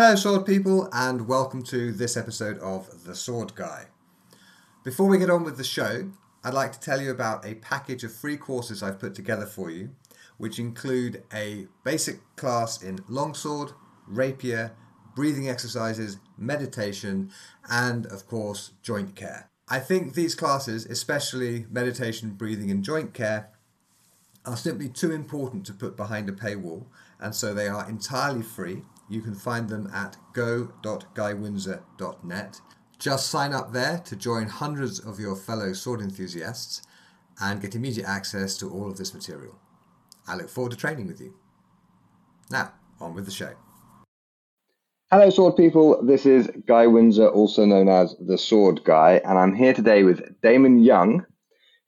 Hello, sword people, and welcome to this episode of The Sword Guy. Before we get on with the show, I'd like to tell you about a package of free courses I've put together for you, which include a basic class in longsword, rapier, breathing exercises, meditation, and of course, joint care. I think these classes, especially meditation, breathing, and joint care, are simply too important to put behind a paywall, and so they are entirely free. You can find them at go.guywindsor.net. Just sign up there to join hundreds of your fellow sword enthusiasts and get immediate access to all of this material. I look forward to training with you. Now, on with the show. Hello, sword people. This is Guy Windsor, also known as the Sword Guy, and I'm here today with Damon Young,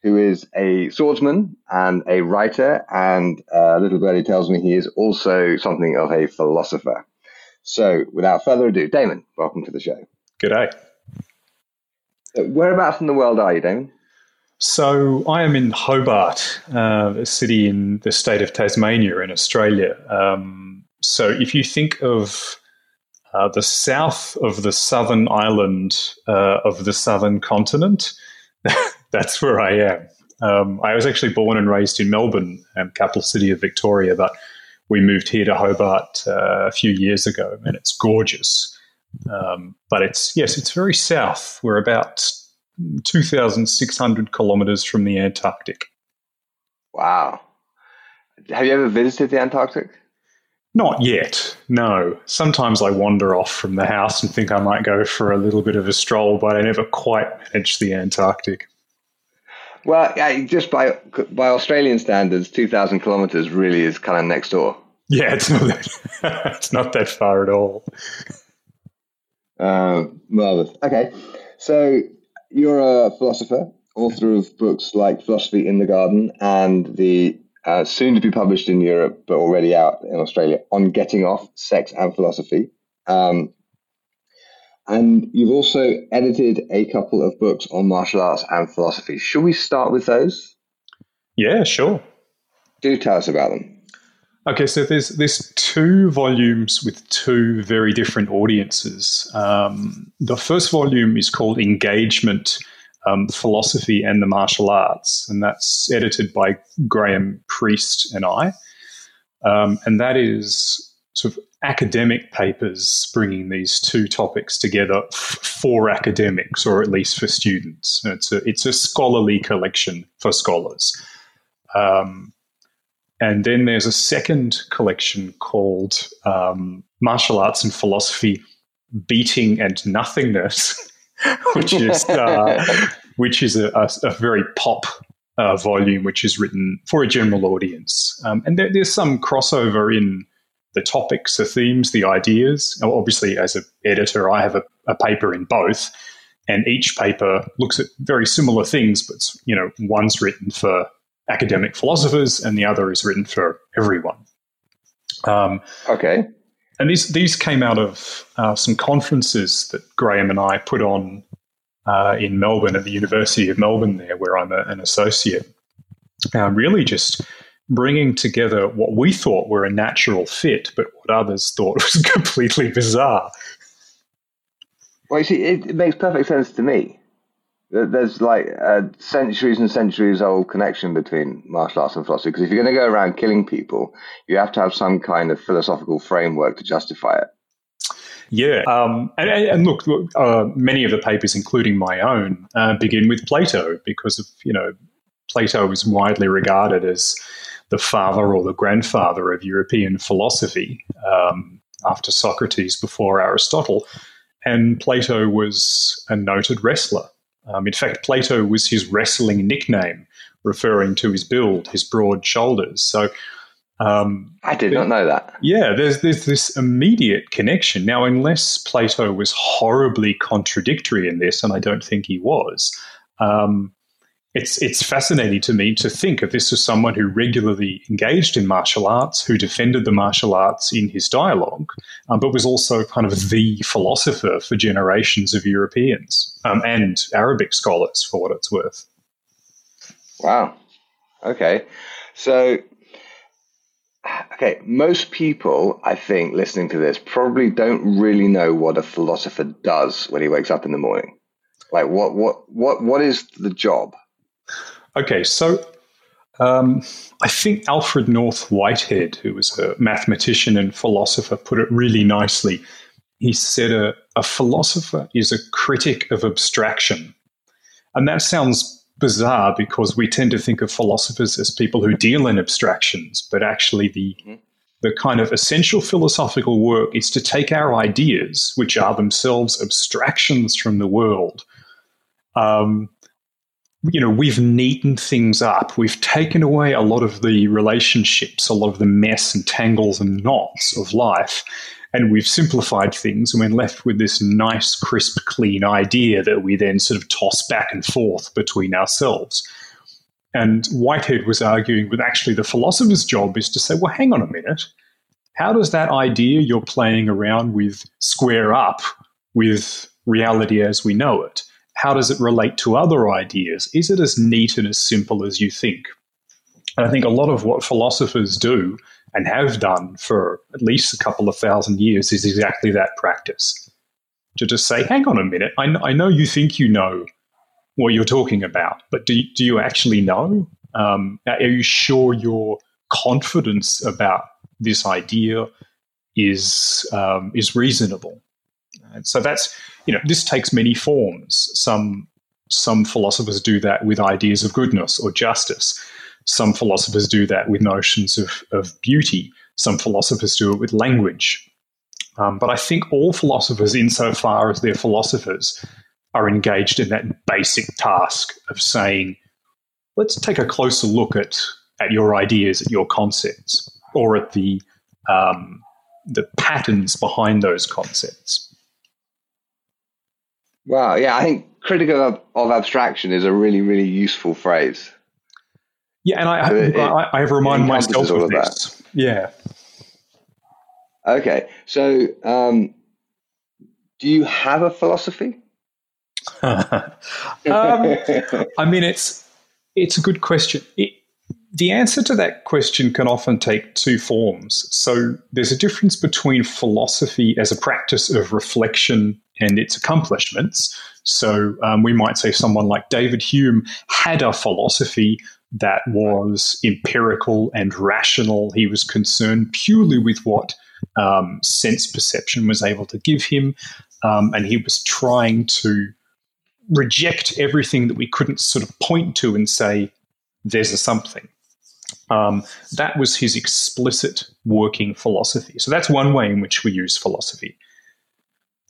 who is a swordsman and a writer, and uh, little birdie tells me he is also something of a philosopher. So, without further ado, Damon, welcome to the show. G'day. Uh, Whereabouts in the world are you, Damon? So I am in Hobart, uh, a city in the state of Tasmania in Australia. Um, so if you think of uh, the south of the southern island uh, of the southern continent, that's where I am. Um, I was actually born and raised in Melbourne, um, capital city of Victoria, but we moved here to Hobart uh, a few years ago, and it's gorgeous. Um, but it's yes, it's very south. We're about 2,600 kilometers from the Antarctic. Wow. Have you ever visited the Antarctic? Not yet, no. Sometimes I wander off from the house and think I might go for a little bit of a stroll, but I never quite manage the Antarctic. Well, yeah, just by by Australian standards, two thousand kilometers really is kind of next door. Yeah, it's not that, it's not that far at all. Uh, marvelous. Okay, so you're a philosopher, author of books like Philosophy in the Garden and the uh, soon to be published in Europe but already out in Australia on Getting Off Sex and Philosophy. Um, and you've also edited a couple of books on martial arts and philosophy. Should we start with those? Yeah, sure. Do tell us about them. Okay, so there's there's two volumes with two very different audiences. Um, the first volume is called Engagement, um, Philosophy and the Martial Arts, and that's edited by Graham Priest and I, um, and that is sort of academic papers bringing these two topics together f- for academics, or at least for students. It's a it's a scholarly collection for scholars. Um, and then there's a second collection called um, Martial Arts and Philosophy Beating and Nothingness, which is, uh, which is a, a, a very pop uh, volume, which is written for a general audience. Um, and there, there's some crossover in the topics, the themes, the ideas. Obviously, as an editor, I have a, a paper in both. And each paper looks at very similar things, but you know, one's written for academic philosophers, and the other is written for everyone. Um, okay. And these these came out of uh, some conferences that Graham and I put on uh, in Melbourne at the University of Melbourne, there where I'm a, an associate. Um, really, just bringing together what we thought were a natural fit, but what others thought was completely bizarre. Well, you see, it, it makes perfect sense to me there's like a centuries and centuries old connection between martial arts and philosophy. Because if you're going to go around killing people, you have to have some kind of philosophical framework to justify it. Yeah, um, and, and, look, uh, many of the papers, including my own, uh, begin with Plato because of you know Plato is widely regarded as the father or the grandfather of European philosophy um, after Socrates, before Aristotle, and Plato was a noted wrestler. Um, in fact, Plato was his wrestling nickname, referring to his build, his broad shoulders. So, um, I did not know that. Yeah, there's there's this immediate connection. Now, unless Plato was horribly contradictory in this, and I don't think he was, um, it's it's fascinating to me to think of this as someone who regularly engaged in martial arts, who defended the martial arts in his dialogue, um, but was also kind of the philosopher for generations of Europeans um, and Arabic scholars, for what it's worth. Wow. Okay, so okay, most people, I think, listening to this probably don't really know what a philosopher does when he wakes up in the morning. Like, what, what, what, what is the job? Okay, so um, I think Alfred North Whitehead, who was a mathematician and philosopher, put it really nicely. He said a, a philosopher is a critic of abstraction. And that sounds bizarre because we tend to think of philosophers as people who deal in abstractions, but actually the mm-hmm. the kind of essential philosophical work is to take our ideas, which are themselves abstractions from the world. Um, you know, we've neatened things up. We've taken away a lot of the relationships, a lot of the mess and tangles and knots of life, and we've simplified things and we're left with this nice, crisp, clean idea that we then sort of toss back and forth between ourselves. And Whitehead was arguing that actually the philosopher's job is to say, well, hang on a minute. How does that idea you're playing around with square up with reality as we know it? How does it relate to other ideas? Is it as neat and as simple as you think? And I think a lot of what philosophers do and have done for at least a couple of thousand years is exactly that practice. To just say, hang on a minute, I, I know you think you know what you're talking about, but do, do you actually know? Um, are you sure your confidence about this idea is um, is reasonable? And so that's you know this takes many forms. Some some philosophers do that with ideas of goodness or justice. Some philosophers do that with notions of, of beauty. Some philosophers do it with language. Um, but I think all philosophers, insofar as they're philosophers, are engaged in that basic task of saying, let's take a closer look at, at your ideas, at your concepts, or at the, um, the patterns behind those concepts. Wow, yeah, I think critical of, of abstraction is a really, really useful phrase. Yeah, and I, so it, I, I have reminded myself of, of this. That. Yeah. Okay, so um, do you have a philosophy? um, I mean, it's it's a good question. It, the answer to that question can often take two forms. So there's a difference between philosophy as a practice of reflection and its accomplishments. So um, we might say someone like David Hume had a philosophy that was empirical and rational. He was concerned purely with what um, sense perception was able to give him, um, and he was trying to reject everything that we couldn't sort of point to and say, there's a something. Um, that was his explicit working philosophy. So that's one way in which we use philosophy.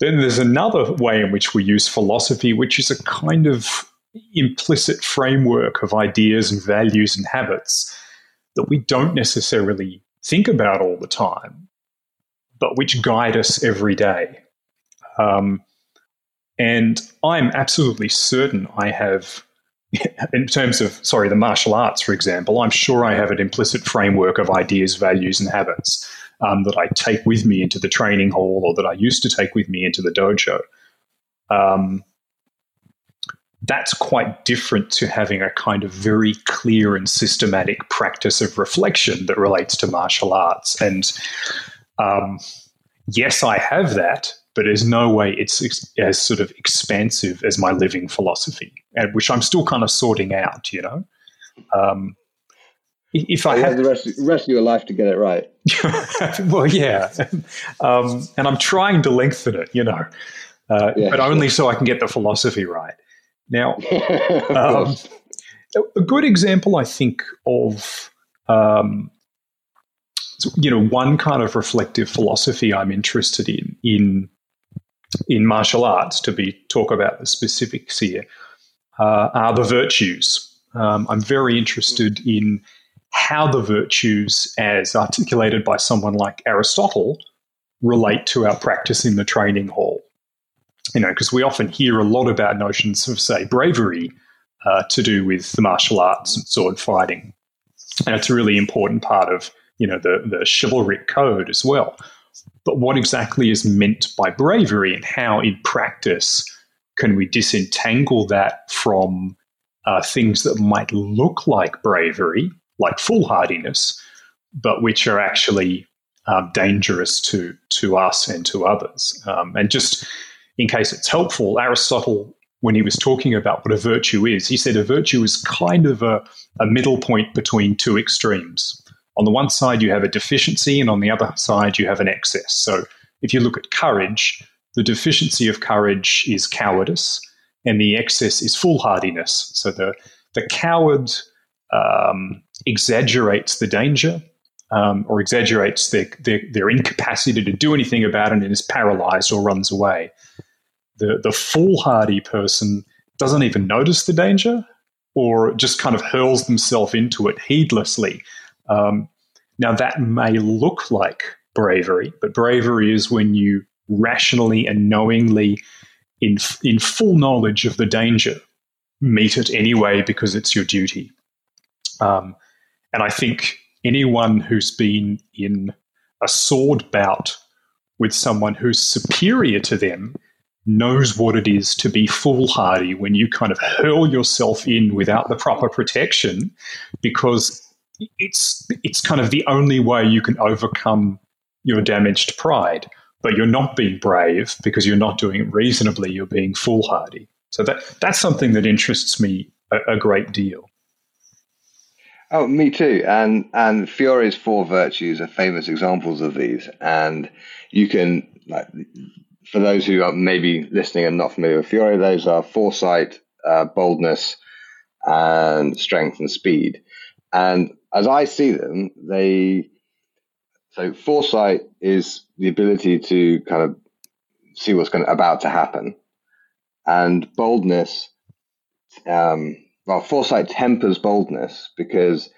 Then there's another way in which we use philosophy, which is a kind of implicit framework of ideas and values and habits that we don't necessarily think about all the time, but which guide us every day. Um, and I'm absolutely certain I have, in terms of, sorry, the martial arts, for example, I'm sure I have an implicit framework of ideas, values, and habits um, that I take with me into the training hall or that I used to take with me into the dojo. Um, that's quite different to having a kind of very clear and systematic practice of reflection that relates to martial arts. And um, yes, I have that, but there's no way it's as sort of expansive as my living philosophy, which I'm still kind of sorting out, you know. Um, if I have the rest, rest of your life to get it right. well, yeah, um, and I'm trying to lengthen it, you know, uh, yeah, but only so I can get the philosophy right. Now, um, a good example, I think, of um, you know one kind of reflective philosophy I'm interested in in in martial arts. To be talk about the specifics here, uh, are the virtues. Um, I'm very interested in how the virtues, as articulated by someone like Aristotle, relate to our practice in the training hall you know, because we often hear a lot about notions of, say, bravery uh, to do with the martial arts and sword fighting. And it's a really important part of, you know, the, the chivalric code as well. But what exactly is meant by bravery and how in practice can we disentangle that from uh, things that might look like bravery, like foolhardiness, but which are actually um, dangerous to to us and to others. Um, and just in case it's helpful, Aristotle, when he was talking about what a virtue is, he said a virtue is kind of a, a middle point between two extremes. On the one side, you have a deficiency, and on the other side, you have an excess. So if you look at courage, the deficiency of courage is cowardice, and the excess is foolhardiness. So the the coward um, exaggerates the danger, um, or exaggerates their, their, their incapacity to do anything about it and is paralyzed or runs away. The the foolhardy person doesn't even notice the danger, or just kind of hurls themselves into it heedlessly. Um, now that may look like bravery, but bravery is when you rationally and knowingly, in in full knowledge of the danger, meet it anyway because it's your duty. Um, and I think anyone who's been in a sword bout with someone who's superior to them knows what it is to be foolhardy when you kind of hurl yourself in without the proper protection because it's it's kind of the only way you can overcome your damaged pride but you're not being brave because you're not doing it reasonably you're being foolhardy so that that's something that interests me a, a great deal Oh, me too. And and Fiore's four virtues are famous examples of these. And you can like for those who are maybe listening and not familiar with Fiore, those are foresight, uh, boldness, and strength and speed. And as I see them, they so foresight is the ability to kind of see what's going to, about to happen, and boldness. Um, well, foresight tempers boldness because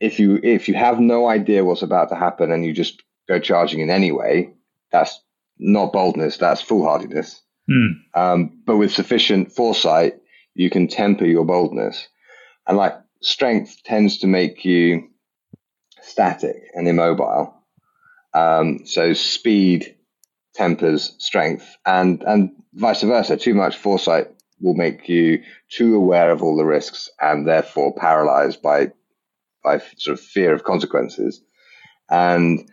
if you if you have no idea what's about to happen and you just go charging in anyway, that's not boldness, that's foolhardiness. Mm. Um, but with sufficient foresight, you can temper your boldness. And like strength tends to make you static and immobile. Um, so speed tempers strength and, and vice versa. Too much foresight will make you too aware of all the risks and therefore paralyzed by by sort of fear of consequences. And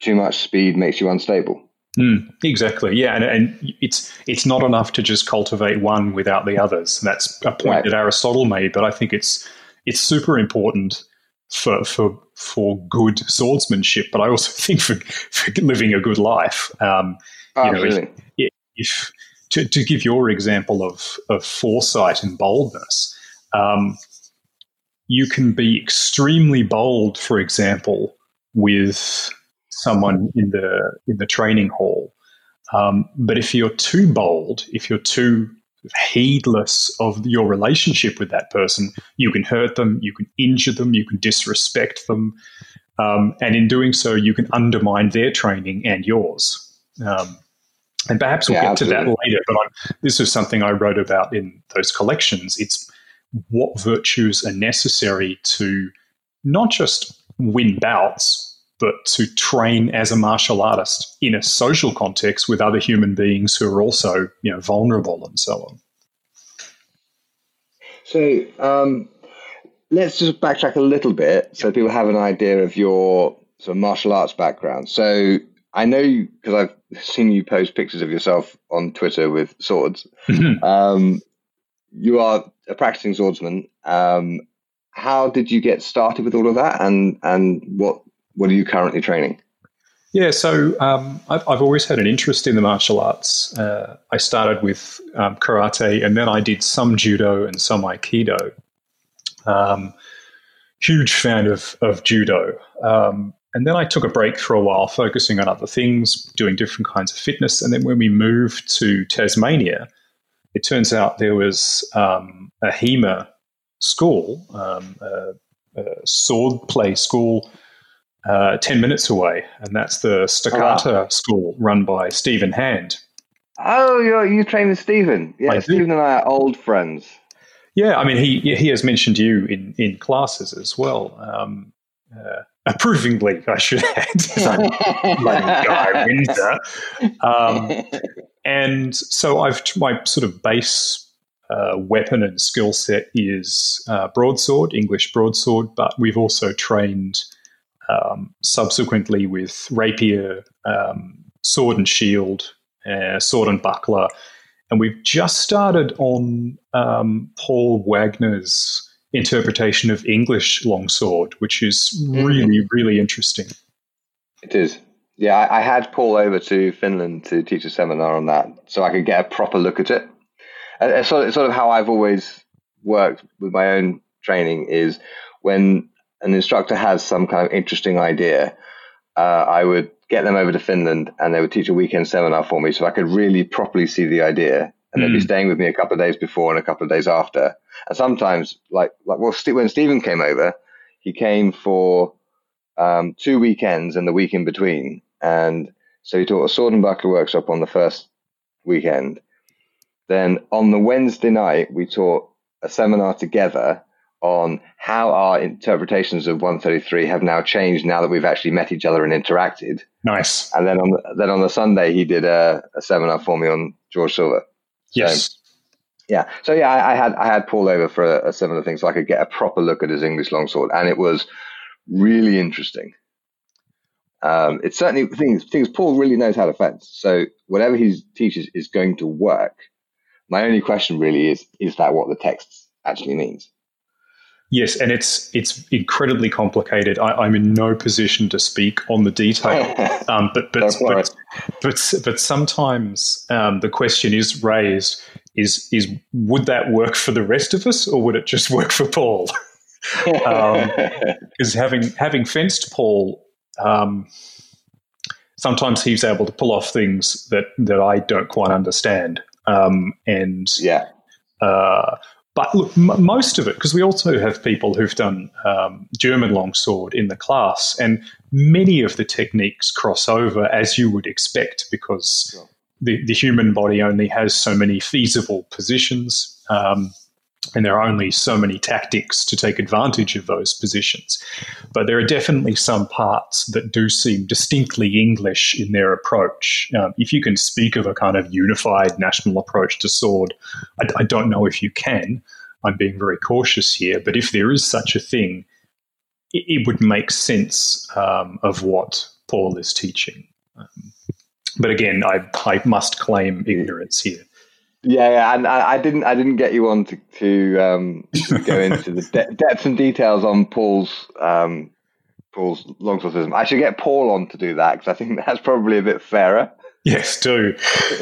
too much speed makes you unstable. Mm, exactly. Yeah, and, and it's it's not enough to just cultivate one without the others. That's a point right. that Aristotle made, but I think it's it's super important for for for good swordsmanship. But I also think for, for living a good life. Um, oh, you know, really? if, if to, to give your example of of foresight and boldness, um, you can be extremely bold. For example, with someone in the in the training hall. Um, but if you're too bold, if you're too heedless of your relationship with that person, you can hurt them, you can injure them, you can disrespect them, um, and in doing so, you can undermine their training and yours. Um, and perhaps we'll yeah, get absolutely. to that later. But I, this is something I wrote about in those collections. It's what virtues are necessary to not just win bouts, but to train as a martial artist in a social context with other human beings who are also, you know, vulnerable and so on. So um, let's just backtrack a little bit so people have an idea of your sort of martial arts background. So I know because I've seen you post pictures of yourself on Twitter with swords. Mm-hmm. Um, you are a practicing swordsman. Um, how did you get started with all of that, and and what what are you currently training? Yeah, so um, I've, I've, always had an interest in the martial arts. Uh, I started with um, karate and then I did some judo and some aikido. Um, huge fan of, of judo. Um, and then I took a break for a while, focusing on other things, doing different kinds of fitness. And then when we moved to Tasmania, it turns out there was um, a HEMA school, um, a, a sword play school uh, 10 minutes away, and that's the Stoccata oh, wow. School run by Stephen Hand. Oh, you're, you train with Stephen? Yeah, I Stephen do. and I are old friends. Yeah, I mean, he he has mentioned you in, in classes as well. Um, uh, approvingly, I should add. Guy Windsor. Um, and so I've my sort of base uh, weapon and skill set is uh, broadsword, English broadsword, but we've also trained um, subsequently with rapier, um, sword and shield, uh, sword and buckler. And we've just started on um, Paul Wagner's interpretation of English longsword, which is mm. really, really interesting. It is. Yeah, I, I, had Paul over to Finland to teach a seminar on that so I could get a proper look at it. And it's sort of, it's sort of how I've always worked with my own training is when an instructor has some kind of interesting idea, uh, I would get them over to Finland and they would teach a weekend seminar for me so I could really properly see the idea. And mm. they'd be hmm. staying with me a couple of days before and a couple of days after. And sometimes, like, like well, when Stephen came over, he came for um, two weekends and the week in between. And so he taught a sword and buckler workshop on the first weekend. Then on the Wednesday night, we taught a seminar together on how our interpretations of I.33 have now changed now that we've actually met each other and interacted. Nice. And then on the, then on the Sunday, he did a, a seminar for me on George Silver. Yes. yeah. So yeah, I, I, had I had Paul over for a, a similar thing, so I could get a proper look at his English longsword, and it was really interesting. Um, it's certainly things things Paul really knows how to fence. So whatever he teaches is going to work. My only question really is: is that what the text actually means? Yes, and it's it's incredibly complicated. I, am in no position to speak on the detail, um, but but but, but, but sometimes um, the question is raised: is is would that work for the rest of us, or would it just work for Paul? Because um, having having fenced Paul, um, sometimes he's able to pull off things that that I don't quite understand, um, and yeah. Uh, but look, m- most of it, because we also have people who've done um, German longsword in the class, and many of the techniques cross over as you would expect, because the, the human body only has so many feasible positions. Um, and there are only so many tactics to take advantage of those positions. But there are definitely some parts that do seem distinctly English in their approach. Um, if you can speak of a kind of unified national approach to sword, I, I, don't know if you can. I'm being very cautious here, but if there is such a thing, it, it would make sense um, of what Paul is teaching. Um, but again, I, I must claim ignorance here. Yeah, yeah, and I, I, didn't, I didn't get you on to, to, um, go into the de- depths and details on Paul's, um, Paul's longsword system. I should get Paul on to do that because I think that's probably a bit fairer. Yes, do.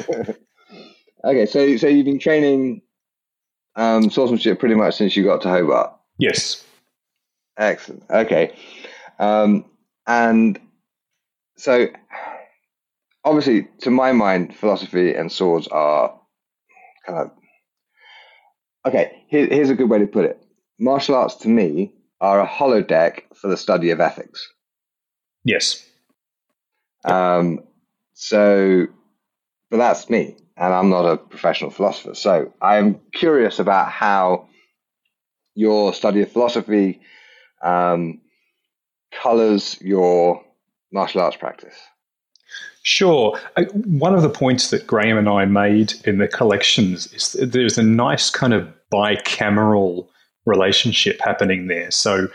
okay, so so you've been training um, swordsmanship pretty much since you got to Hobart. Yes. Excellent. Okay, um, and so obviously, to my mind, philosophy and swords are kind of okay. Here, here's a good way to put it: martial arts to me are a holodeck for the study of ethics. Yes. Um. So, but that's me, and I'm not a professional philosopher. So I'm curious about how your study of philosophy um, colors your martial arts practice. Sure. One of the points that Graham and I made in the collections is that there's a nice kind of bicameral relationship happening there. So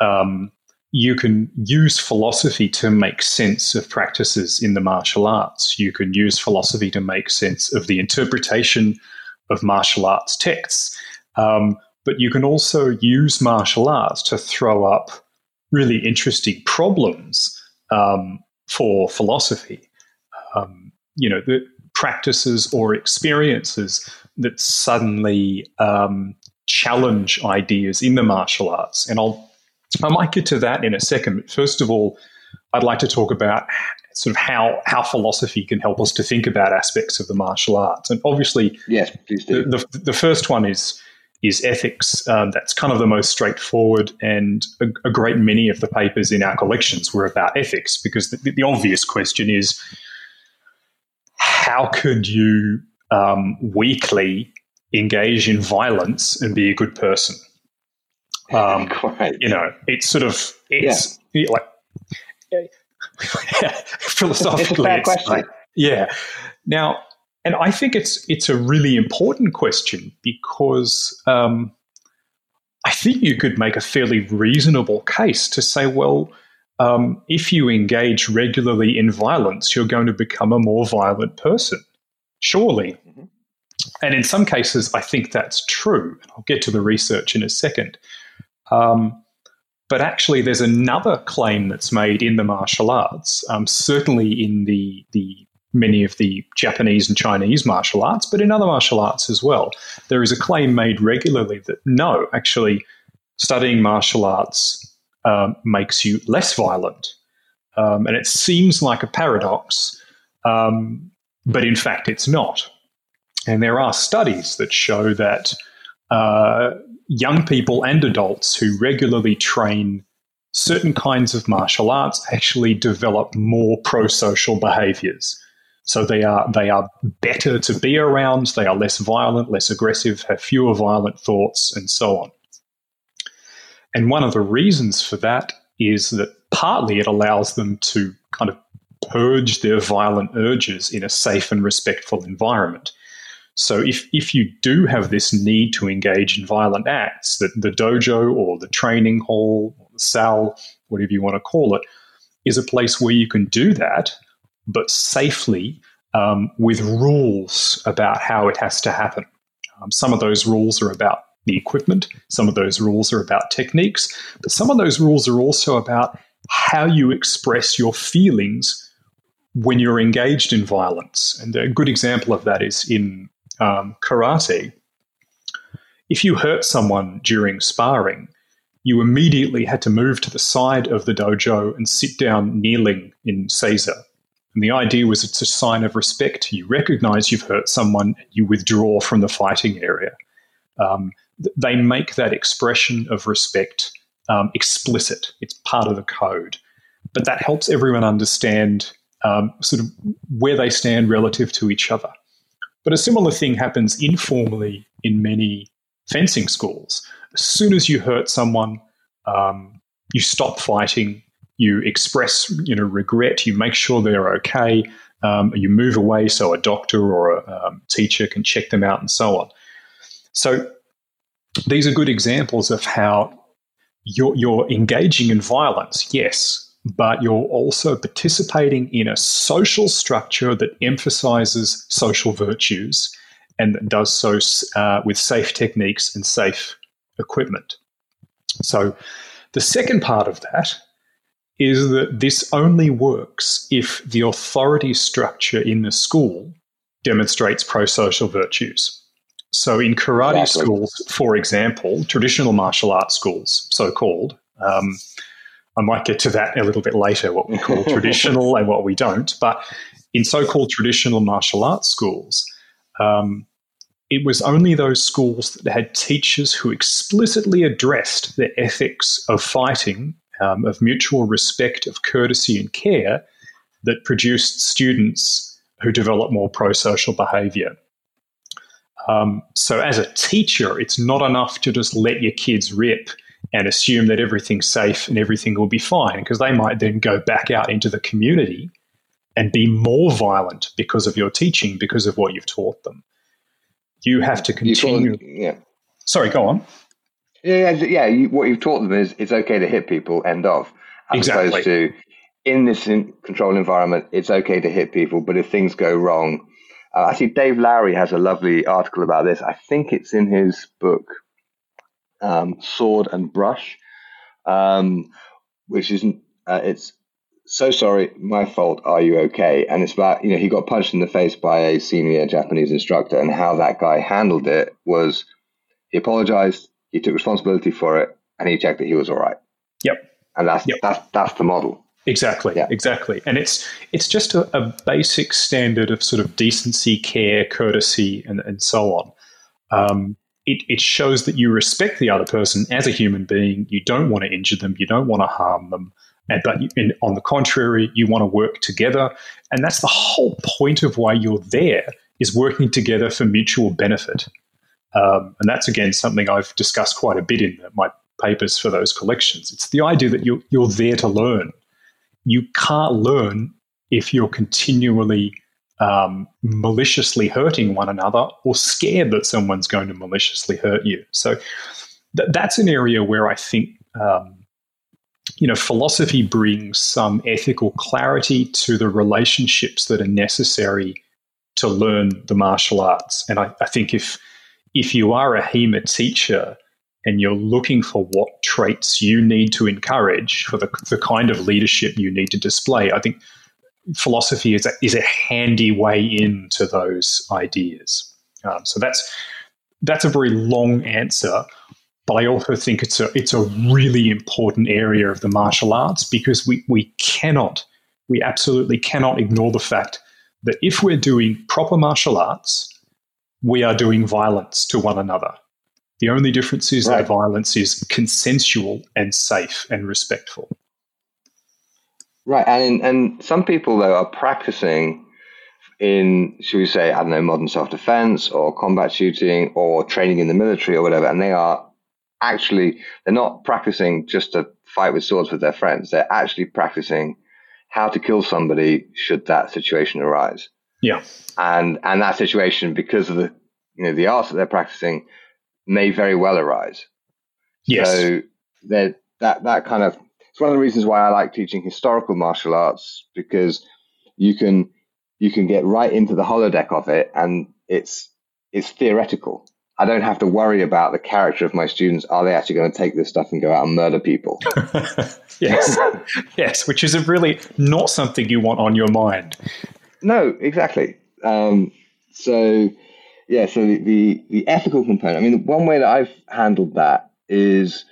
um, you can use philosophy to make sense of practices in the martial arts. You can use philosophy to make sense of the interpretation of martial arts texts. Um, but you can also use martial arts to throw up really interesting problems um, for philosophy um, you know, the practices or experiences that suddenly um, challenge ideas in the martial arts. And I'll I might get to that in a second. But first of all, I'd like to talk about sort of how how philosophy can help us to think about aspects of the martial arts. And obviously, yes, please do. The, the, the first one is is ethics. Um, that's kind of the most straightforward, and a, a, great many of the papers in our collections were about ethics because the, the obvious question is how could you um, weekly engage in violence and be a good person? Um, you know, it's sort of it's yeah. like philosophically, it's, it's like, yeah. Now, and I think it's it's a really important question because um, I think you could make a fairly reasonable case to say, well, um, if you engage regularly in violence, you're going to become a more violent person. Surely. Mm-hmm. And in some cases, I think that's true. I'll get to the research in a second. Um, but actually, there's another claim that's made in the martial arts, um, certainly in the, the many of the Japanese and Chinese martial arts, but in other martial arts as well. There is a claim made regularly that no, actually, studying martial arts um, makes you less violent. Um, and it seems like a paradox, um, but in fact, it's not. And there are studies that show that uh, young people and adults who regularly train certain kinds of martial arts actually develop more pro social behaviors. So they are they are better to be around. They are less violent, less aggressive, have fewer violent thoughts, and so on. And one of the reasons for that is that partly it allows them to kind of purge their violent urges in a safe and respectful environment. So if, if you do have this need to engage in violent acts, that the dojo or the training hall, or the salle, whatever you want to call it, is a place where you can do that, but safely um, with rules about how it has to happen. Um, some of those rules are about the equipment. Some of those rules are about techniques, but some of those rules are also about how you express your feelings when you're engaged in violence. And a good example of that is in um, karate. If you hurt someone during sparring, you immediately had to move to the side of the dojo and sit down kneeling in seiza. And the idea was it's a sign of respect. You recognize you've hurt someone, you withdraw from the fighting area. Um, they make that expression of respect um, explicit. It's part of the code. But that helps everyone understand um, sort of where they stand relative to each other. But a similar thing happens informally in many fencing schools. As soon as you hurt someone, um, you stop fighting, you express you know regret, you make sure they're okay, um, you move away so a doctor or a um, teacher can check them out and so on. So these are good examples of how you're, you're engaging in violence, yes, but you're also participating in a social structure that emphasizes social virtues and that does so uh, with safe techniques and safe equipment. So, the second part of that is that this only works if the authority structure in the school demonstrates pro social virtues. So, in karate exactly. schools, for example, traditional martial arts schools, so called, um, I might get to that a little bit later, what we call traditional and what we don't. But in so called traditional martial arts schools, um, it was only those schools that had teachers who explicitly addressed the ethics of fighting, um, of mutual respect, of courtesy and care, that produced students who developed more pro social behavior. Um, so, as a teacher, it's not enough to just let your kids rip and assume that everything's safe and everything will be fine, because they might then go back out into the community and be more violent because of your teaching, because of what you've taught them. You have to continue. Yeah. Sorry, go on. Yeah, yeah. yeah you, what you've taught them is it's okay to hit people. End of. As exactly. opposed to in this in controlled environment, it's okay to hit people, but if things go wrong, uh, actually, Dave Lowry has a lovely article about this. I think it's in his book, um, Sword and Brush, um, which is uh, it's so sorry, my fault. Are you okay? And it's about you know he got punched in the face by a senior Japanese instructor, and how that guy handled it was he apologized, he took responsibility for it, and he checked that he was all right. Yep. And that's yep. that's that's the model. Exactly, yeah. exactly. And it's it's just a, a, basic standard of sort of decency, care, courtesy, and, and so on. Um, it, it shows that you respect the other person as a human being. You don't want to injure them. You don't want to harm them. And, but you, and on the contrary, you want to work together. And that's the whole point of why you're there is working together for mutual benefit. Um, and that's again something I've discussed quite a bit in my papers for those collections. It's the idea that you're, you're there to learn you can't learn if you're continually um, maliciously hurting one another or scared that someone's going to maliciously hurt you. So th- that's an area where I think um, you know, philosophy brings some ethical clarity to the relationships that are necessary to learn the martial arts. And I, I think if if you are a HEMA teacher and you're looking for what traits you need to encourage for the, the kind of leadership you need to display, I think philosophy is a, is a handy way into those ideas. Um, so that's that's a very long answer, but I also think it's a it's a really important area of the martial arts because we we cannot we absolutely cannot ignore the fact that if we're doing proper martial arts, we are doing violence to one another. The only difference is right. that violence is consensual and safe and respectful. Right, and and some people though are practicing in, should we say, I don't know, modern self defense or combat shooting or training in the military or whatever, and they are actually they're not practicing just to fight with swords with their friends. They're actually practicing how to kill somebody should that situation arise. Yeah, and and that situation because of the you know the arts that they're practicing may very well arise. Yes. So that that kind of it's one of the reasons why I like teaching historical martial arts because you can you can get right into the holodeck of it and it's it's theoretical. I don't have to worry about the character of my students. Are they actually going to take this stuff and go out and murder people? yes, yes, which is really not something you want on your mind. No, exactly. Um, so, yeah, so the, the, the ethical component. I mean, one way that I've handled that is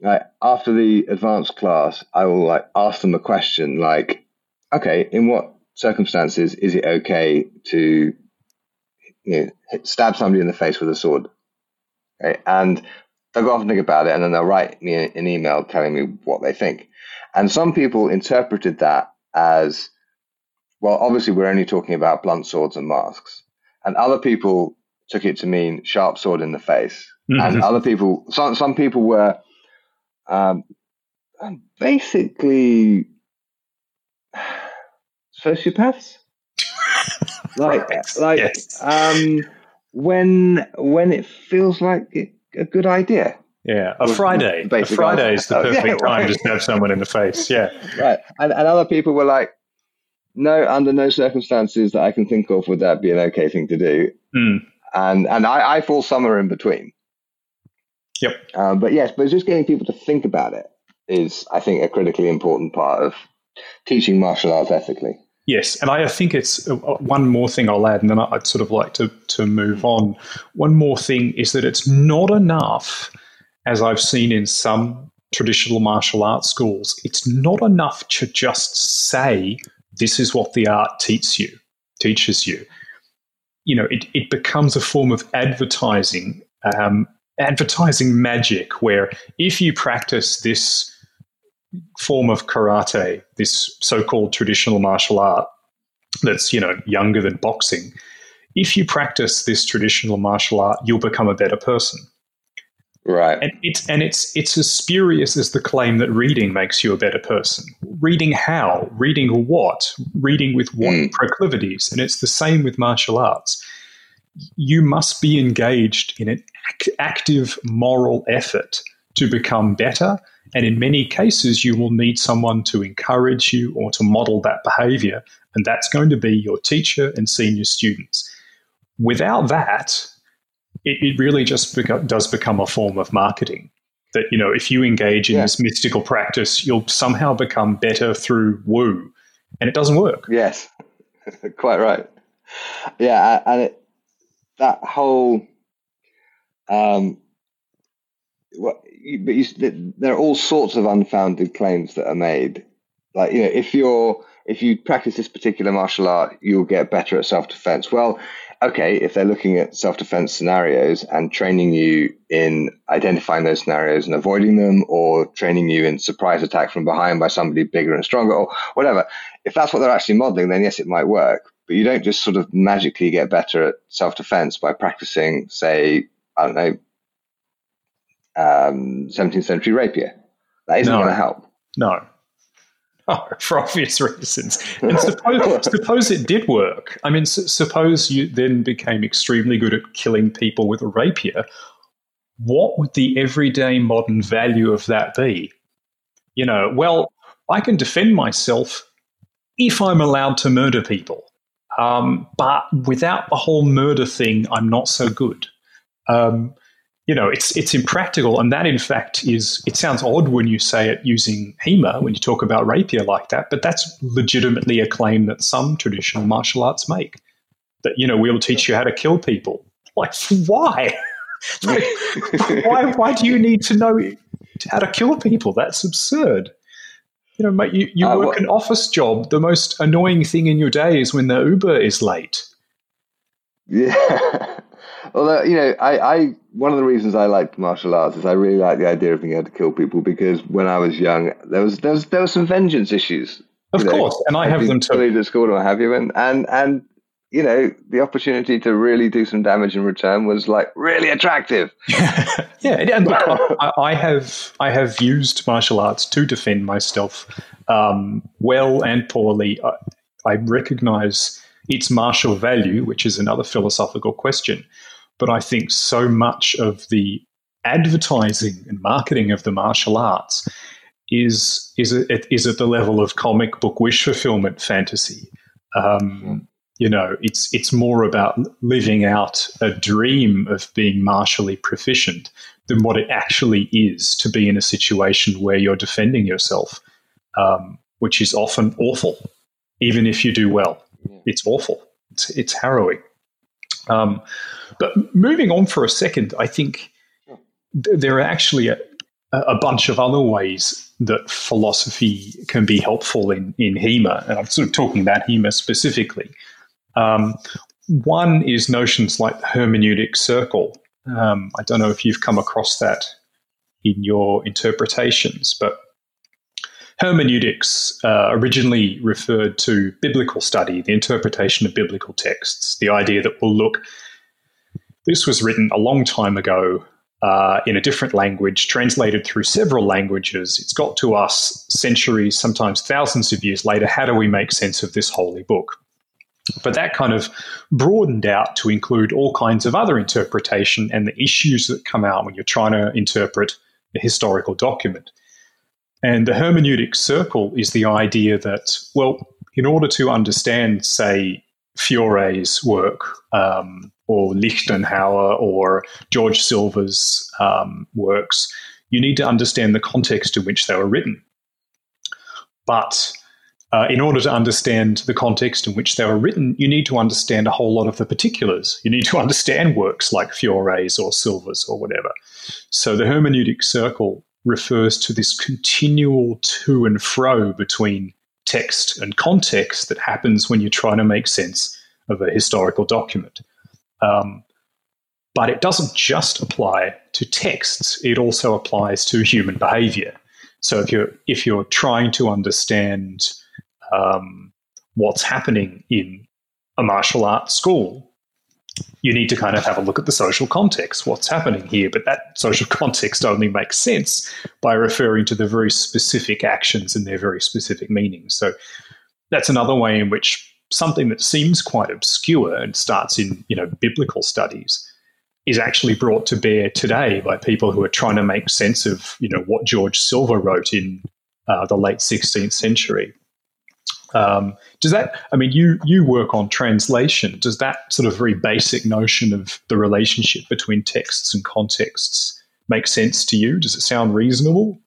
like after the advanced class, I will like ask them a question like, okay, in what circumstances is it okay to you know, stab somebody in the face with a sword? And they'll go off and think about it, and then they'll write me an email telling me what they think. And some people interpreted that as, well, obviously we're only talking about blunt swords and masks, and other people took it to mean sharp sword in the face, mm-hmm. and other people, some some people were um, basically sociopaths. like, like, yes. um, when when it feels like a good idea. Yeah, a Friday. A Friday is the perfect yeah, time to stab someone in the face. Yeah, right. And, and other people were like, "No, under no circumstances that I can think of would that be an okay thing to do." Mm. And and I, I fall somewhere in between. Yep. Um, but yes, but just getting people to think about it is, I think, a critically important part of teaching martial arts ethically. Yes, and I think it's uh, uh, one more thing I'll add, and then I'd sort of like to to move on. One more thing is that it's not enough, as I've seen in some traditional martial arts schools, it's not enough to just say this is what the art teaches you, teaches you. You know, it, it becomes a form of advertising, um, advertising magic, where if you practice this form of karate, this so-called traditional martial art that's, you know, younger than boxing, if you practice this traditional martial art, you'll become a better person. Right. And it's and it's it's as spurious as the claim that reading makes you a better person. Reading how? Reading what? Reading with what mm. proclivities? And it's the same with martial arts. You must be engaged in an active moral effort to become better and in many cases, you will need someone to encourage you or to model that behavior. And that's going to be your teacher and senior students. Without that, it, it really just beca- does become a form of marketing. That, you know, if you engage in yeah. this mystical practice, you'll somehow become better through woo. And it doesn't work. Yes, quite right. Yeah. And it, that whole um, what, but you, there are all sorts of unfounded claims that are made. Like you know, if you're if you practice this particular martial art, you'll get better at self defense. Well, okay, if they're looking at self defense scenarios and training you in identifying those scenarios and avoiding them, or training you in surprise attack from behind by somebody bigger and stronger, or whatever, if that's what they're actually modeling, then yes, it might work. But you don't just sort of magically get better at self defense by practicing, say, I don't know, um, 17th century rapier. That isn't no. going to help. No. For obvious reasons. And suppose, suppose it did work. I mean, s- suppose you then became extremely good at killing people with a rapier. What would the everyday modern value of that be? You know, well, I can defend myself if I'm allowed to murder people. Um, but without the whole murder thing, I'm not so good. Um, you know, it's it's impractical, and that in fact is. It sounds odd when you say it using HEMA when you talk about rapier like that, but that's legitimately a claim that some traditional martial arts make. That you know, we'll teach you how to kill people. Like, why? like, why? Why do you need to know how to kill people? That's absurd. You know, mate, you, you uh, work an office job. The most annoying thing in your day is when the Uber is late. Yeah. Although you know, I, I one of the reasons I liked martial arts is I really like the idea of being able to kill people because when I was young, there was there was there were some vengeance issues. Of course, know, and I have them too. At school, or have you? And and and you know, the opportunity to really do some damage in return was like really attractive. yeah, and I, I, have I have used martial arts to defend myself, um, well and poorly. I, I recognize its martial value, which is another philosophical question. But I think so much of the advertising and marketing of the martial arts is is it is at the level of comic book wish fulfillment fantasy. Um, you know, it's it's more about living out a dream of being martially proficient than what it actually is to be in a situation where you're defending yourself, um, which is often awful, even if you do well. It's awful. It's, it's harrowing. Um, but moving on for a second, I think th- there are actually a, a, bunch of other ways that philosophy can be helpful in, in HEMA. And I'm sort of talking about HEMA specifically. Um, one is notions like the hermeneutic circle. Um, I don't know if you've come across that in your interpretations, but hermeneutics uh, originally referred to biblical study, the interpretation of biblical texts, the idea that we'll look this was written a long time ago uh, in a different language, translated through several languages. It's got to us centuries, sometimes thousands of years later. How do we make sense of this holy book? But that kind of broadened out to include all kinds of other interpretation and the issues that come out when you're trying to interpret a historical document. And the hermeneutic circle is the idea that, well, in order to understand, say, Fiore's work, um, or Liechtenauer, or George Silver's um, works, you need to understand the context in which they were written. But uh, in order to understand the context in which they were written, you need to understand a whole lot of the particulars. You need to understand works like Fiore's or Silver's or whatever. So the hermeneutic circle refers to this continual to and fro between text and context that happens when you're trying to make sense of a historical document. Um, but it doesn't just apply to texts, it also applies to human behavior. So if you're, if you're trying to understand um, what's happening in a martial arts school, you need to kind of have a look at the social context, what's happening here. But that social context only makes sense by referring to the very specific actions and their very specific meanings. So that's another way in which something that seems quite obscure and starts in you know biblical studies is actually brought to bear today by people who are trying to make sense of you know what George Silver wrote in uh, the late 16th century. Um, does that? I mean, you you work on translation. Does that sort of very basic notion of the relationship between texts and contexts make sense to you? Does it sound reasonable?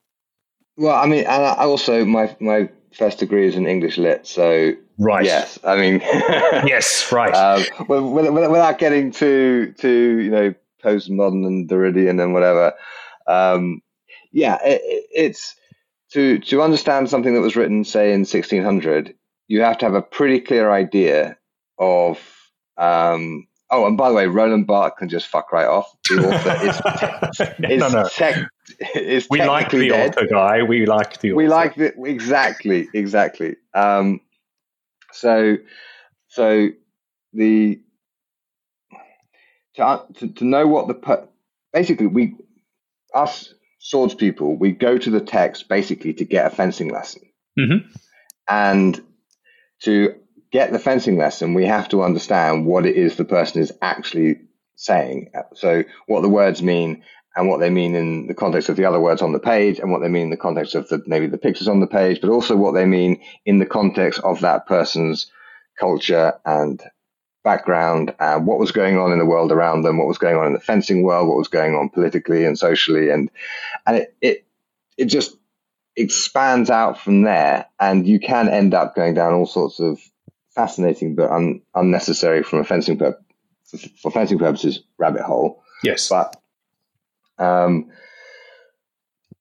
Well, I mean, I also my my first degree is in English lit, so Right. Yes. I mean. yes. Right. Um, without getting to to you know postmodern and Derridian and whatever. Um, yeah, it, it's to to understand something that was written, say, in 1600. You have to have a pretty clear idea of. Um, oh, and by the way, Roland Barthes can just fuck right off. The author is, is no, no. Tech, is we like the dead. author guy. We like the author. We like the exactly, exactly. Um, so, so the to, to, to know what the basically we us swords people we go to the text basically to get a fencing lesson, mm-hmm. and to get the fencing lesson we have to understand what it is the person is actually saying. So what the words mean, and what they mean in the context of the other words on the page and what they mean in the context of the, maybe the pictures on the page, but also what they mean in the context of that person's culture and background and what was going on in the world around them, what was going on in the fencing world, what was going on politically and socially. And, and it, it, it just expands out from there. And you can end up going down all sorts of fascinating but un, unnecessary from a fencing pur- for, fencing purposes rabbit hole. Yes. But um,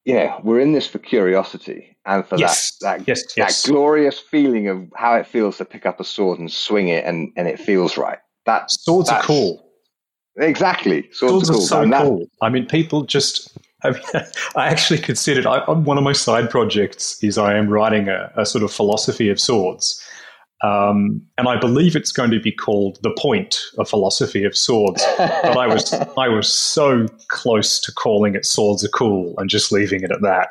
you know, we're in this for curiosity and for Yes. that that, Yes, that yes. glorious feeling of how it feels to pick up a sword and swing it and, and it feels right. That Swords are cool. Exactly. Swords, Swords are are so that- cool. I mean, people just. I, mean, I actually considered I, one of my side projects is I am writing a, a sort of philosophy of swords, um, and I believe it's going to be called "The Point: A Philosophy of Swords." But I was I was so close to calling it "Swords are Cool" and just leaving it at that.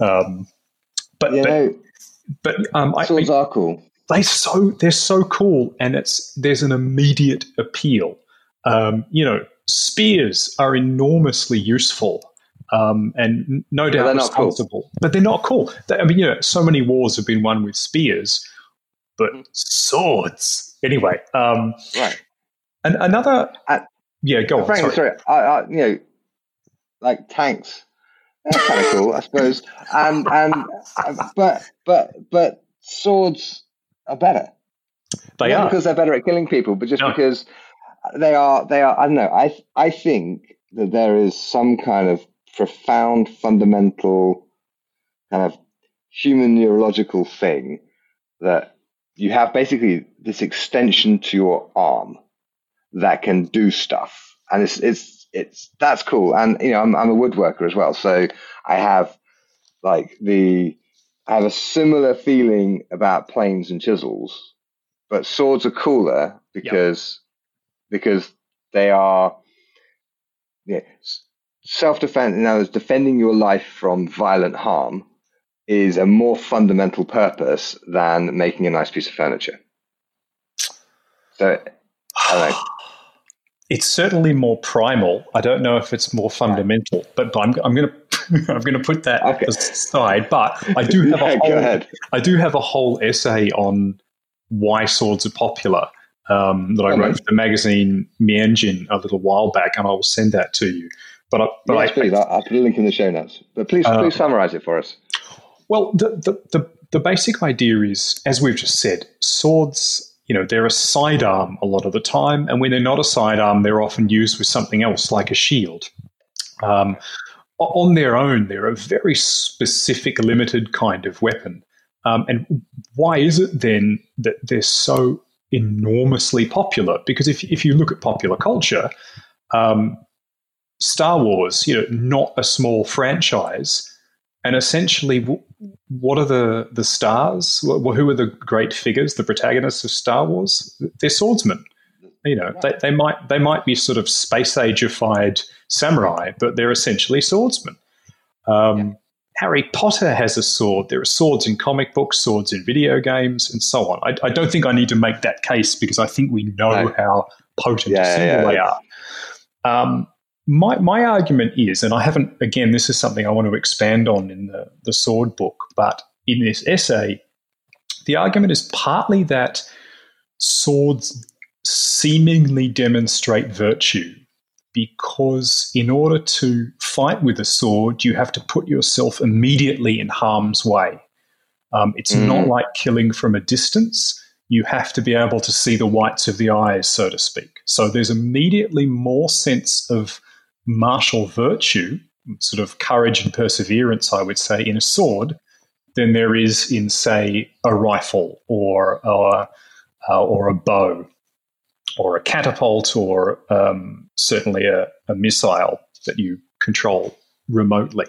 Um, but but know, but um, I, swords are cool. they so they're so cool and it's there's an immediate appeal um, you know spears are enormously useful um, and no doubt they're not cool. but they're not cool They- i mean you know so many wars have been won with spears but Mm. swords anyway um, Right. and another Uh, yeah go on sorry. sorry, I, I, you know, like tanks. That's kind of cool, I suppose. And and uh, but but but swords are better. they not are because they're better at killing people, but just No. because they are they are. I don't know. I I think that there is some kind of profound, fundamental, kind of human neurological thing that you have basically this extension to your arm that can do stuff, and it's it's it's that's cool. And you know, I'm I'm a woodworker as well, so I have like the I have a similar feeling about planes and chisels, but swords are cooler because because they are yeah, self defense. In other words, defending your life from violent harm is a more fundamental purpose than making a nice piece of furniture. So I don't know. it's certainly more primal. I don't know if it's more fundamental, but I'm, I'm going to I'm going to put that Okay. aside. But I do have Yeah, a whole. I do have a whole essay on why swords are popular um, that I wrote for the magazine Meanjin a little while back, and I will send that to you. But I, but yes, I, please. I'll, I'll put a link in the show notes. But please, Uh, please summarize it for us. Well, the, the, the, the basic idea is, as we've just said, swords, you know, they're a sidearm a lot of the time. And when they're not a sidearm, they're often used with something else like a shield. Um, on their own, they're a very specific, limited kind of weapon. Um, and why is it then that they're so enormously popular? Because if, if you look at popular culture, um, Star Wars, you know, not a small franchise, and essentially, what are the the stars? Wh- who are the great figures, the protagonists of Star Wars? They're swordsmen. You know, they, they might they might be sort of space ageified samurai, but they're essentially swordsmen. Um, Harry Potter has a sword. There are swords in comic books, swords in video games, and so on. I, I don't think I need to make that case because I think we know how potent Yeah, yeah, they are. Um, my my argument is, and I haven't again, this is something I want to expand on in the, the sword book, but in this essay, the argument is partly that swords seemingly demonstrate virtue because in order to fight with a sword, you have to put yourself immediately in harm's way. Um, it's Mm. not like killing from a distance. You have to be able to see the whites of the eyes, so to speak. So there's immediately more sense of martial virtue, sort of courage and perseverance, I would say, in a sword than there is in, say, a rifle or or, uh, or a bow or a catapult or um, certainly a, a missile that you control remotely.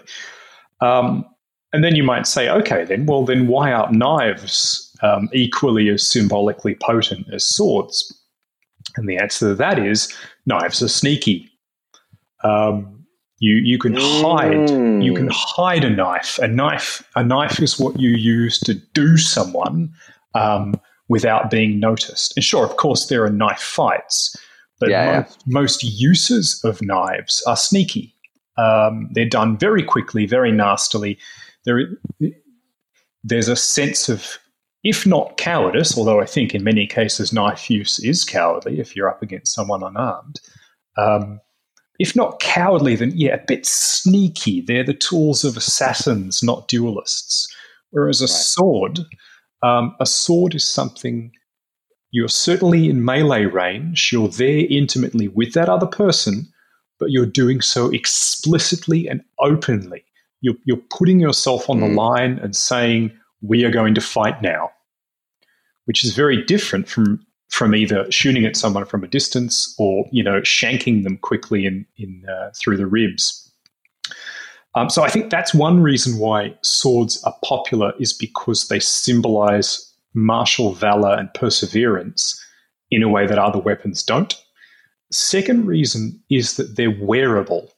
Um, and then you might say, okay, then, well, then why aren't knives um, equally as symbolically potent as swords? And the answer to that is knives are sneaky. Um, you you can hide you can Mm. hide a knife. A knife a knife is what you use to do someone um, without being noticed. And sure, of course, there are knife fights, but Yeah, yeah. most, most uses of knives are sneaky. Um, they're done very quickly, very nastily. There, there's a sense of, if not cowardice, although I think in many cases knife use is cowardly if you're up against someone unarmed. Um, if not cowardly, then yeah, a bit sneaky. They're the tools of assassins, not duelists. Whereas a right. sword, um, a sword is something you're certainly in melee range. You're there intimately with that other person, but you're doing so explicitly and openly. You're, you're putting yourself on mm. the line and saying, "We are going to fight now," which is very different from from either shooting at someone from a distance or you know shanking them quickly in in uh, through the ribs. Um, so I think that's one reason why swords are popular is because they symbolize martial valor and perseverance in a way that other weapons don't. Second reason is that they're wearable.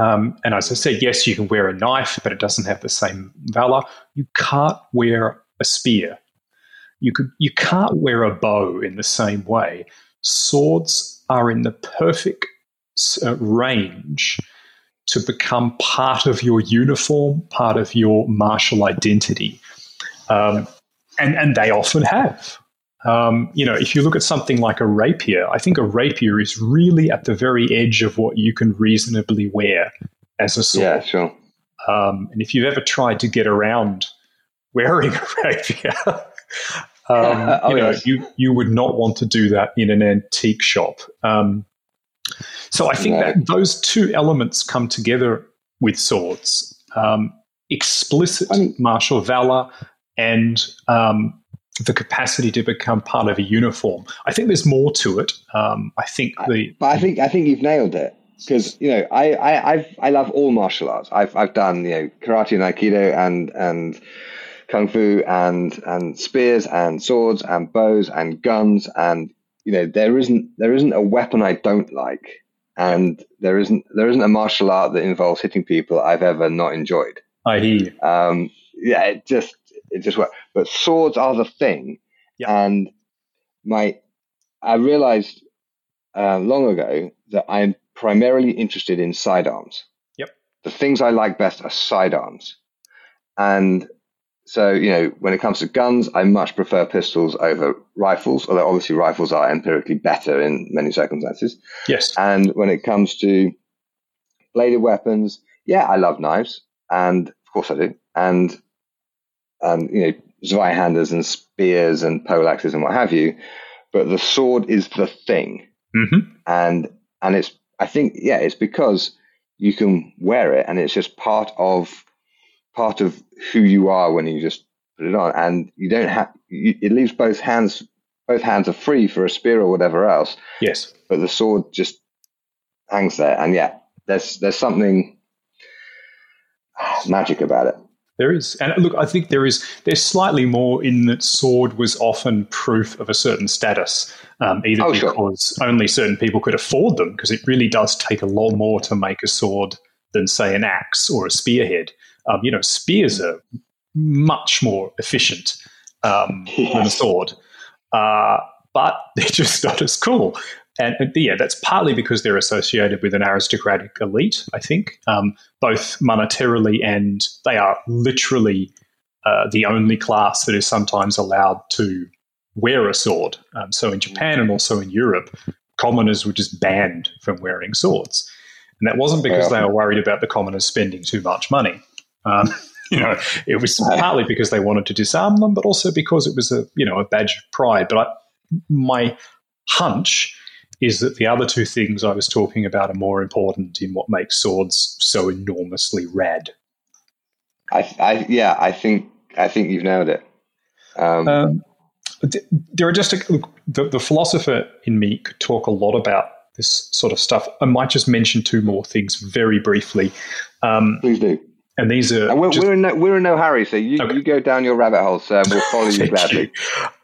Um, and as I said, yes, you can wear a knife, but it doesn't have the same valor. You can't wear a spear. You could you can't wear a bow in the same way. Swords are in the perfect uh, range to become part of your uniform, part of your martial identity, um, and and they often have. Um, you know, if you look at something like a rapier, I think a rapier is really at the very edge of what you can reasonably wear as a sword. Yeah, sure. Um, and if you've ever tried to get around wearing a rapier, um, oh, you know, yes. you you would not want to do that in an antique shop. Um, so I think no. that those two elements come together with swords: um, explicit I mean, martial valor and um, the capacity to become part of a uniform. I think there's more to it. Um, I think the. I, but I think I think you've nailed it because you know I I I've, i love all martial arts. I've I've done you know karate and aikido and and kung fu and and spears and swords and bows and guns and you know there isn't there isn't a weapon I don't like and there isn't there isn't a martial art that involves hitting people I've ever not enjoyed. I hear you. Um, yeah, it just it just works. But swords are the thing. Yep. And my, I realized uh, long ago that I'm primarily interested in sidearms. Yep. The things I like best are sidearms. And so, you know, when it comes to guns, I much prefer pistols over rifles, although obviously rifles are empirically better in many circumstances. Yes. And when it comes to bladed weapons, yeah, I love knives. And of course I do. And um, you know, Zweihanders and spears and poleaxes and what have you. But the sword is the thing, mm-hmm. and and it's I think yeah, it's because you can wear it, and it's just part of part of who you are when you just put it on, and you don't have it leaves both hands both hands are free for a spear or whatever else. Yes, but the sword just hangs there, and yeah, there's there's something magic about it. There is, and look, I think there is. There's slightly more in that sword was often proof of a certain status, um, either oh, because sure. only certain people could afford them, because it really does take a lot more to make a sword than, say, an axe or a spearhead. Um, you know, spears are much more efficient um, than a sword, uh, but they're just not as cool. And, and, yeah, that's partly because they're associated with an aristocratic elite, I think, um, both monetarily and they are literally uh, the only class that is sometimes allowed to wear a sword. Um, so in Japan and also in Europe, commoners were just banned from wearing swords. And that wasn't because they were worried about the commoners spending too much money. Um, you know, it was partly because they wanted to disarm them, but also because it was a you know a badge of pride. But I, my hunch is that the other two things I was talking about are more important in what makes swords so enormously rad. I, I yeah, I think I think you've nailed it. Um, um, there are just a, look, the, the philosopher in me could talk a lot about this sort of stuff. I might just mention two more things very briefly. Um, Please do. And these are. We're, just, we're, in no, we're in no hurry, so you, okay. you go down your rabbit hole, sir, and we'll follow you gladly.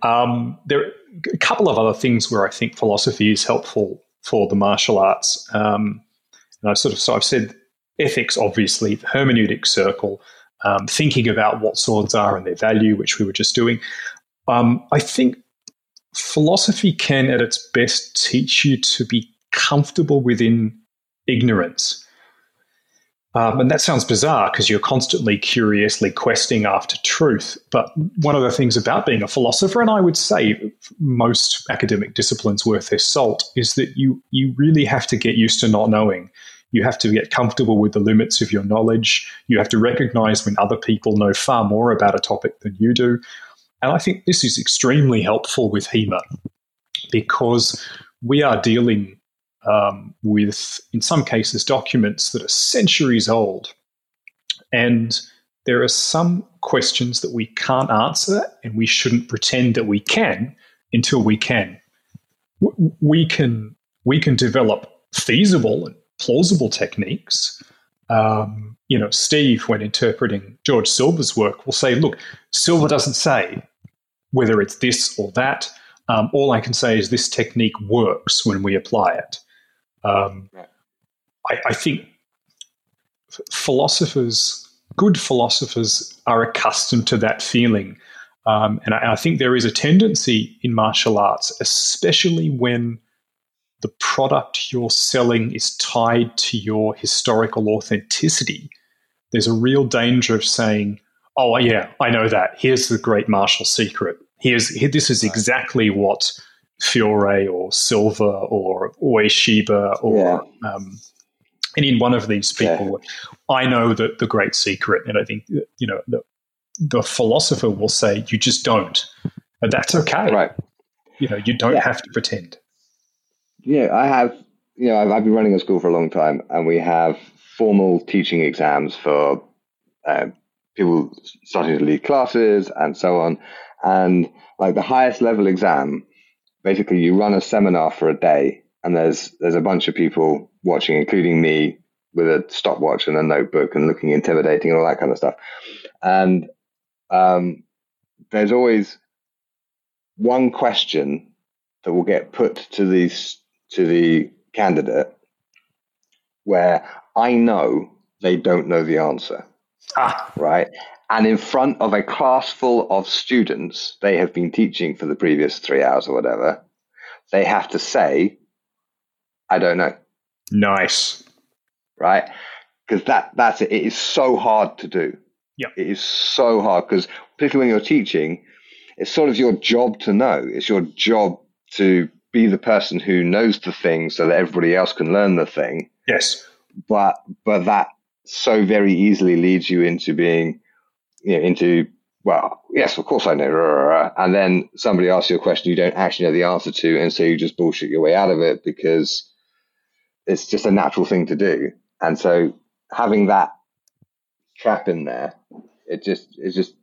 You. Um, there, are a couple of other things where I think philosophy is helpful for the martial arts. Um, and I've sort of so I've said ethics, obviously, the hermeneutic circle, um, thinking about what swords are and their value, which we were just doing. Um, I think philosophy can, at its best, teach you to be comfortable within ignorance. Um, and that sounds bizarre because you're constantly curiously questing after truth. But one of the things about being a philosopher, and I would say most academic disciplines worth their salt, is that you you really have to get used to not knowing. You have to get comfortable with the limits of your knowledge. You have to recognize when other people know far more about a topic than you do. And I think this is extremely helpful with HEMA because we are dealing um, with, in some cases, documents that are centuries old. And there are some questions that we can't answer, and we shouldn't pretend that we can until we can. We can we can develop feasible and plausible techniques. Um, you know, Steve, when interpreting George Silver's work, will say, "Look, Silver doesn't say whether it's this or that. Um, all I can say is this technique works when we apply it." Um, I, I think philosophers, good philosophers, are accustomed to that feeling. Um, and I, I, think there is a tendency in martial arts, especially when the product you're selling is tied to your historical authenticity. There's a real danger of saying, "Oh, yeah, I know that. Here's the great martial secret. Here's here, this is exactly what Fiore or Silver or Ueshiba or yeah. um, any one of these people. Yeah. I know that the great secret, and I think you know the, the philosopher will say you just don't, and that's okay. Right. You know, you don't yeah. have to pretend. Yeah, I have. You know, I've, I've, been running a school for a long time, and we have formal teaching exams for uh, people starting to lead classes and so on. And like the highest level exam basically you run a seminar for a day and there's there's a bunch of people watching, including me, with a stopwatch and a notebook and looking intimidating and all that kind of stuff. And um, there's always one question that will get put to these to the candidate where I know they don't know the answer. Ah. Right. And in front of a class full of students they have been teaching for the previous three hours or whatever, they have to say, I don't know. Nice. Right? Because that that's it. It is so hard to do. Yeah. It is so hard because particularly when you're teaching, it's sort of your job to know. It's your job to be the person who knows the thing so that everybody else can learn the thing. Yes. But but that so very easily leads you into being you know, into well, yes, of course I know. And then somebody asks you a question you don't actually know the answer to, and so you just bullshit your way out of it because it's just a natural thing to do. And so having that trap in there, it just it's just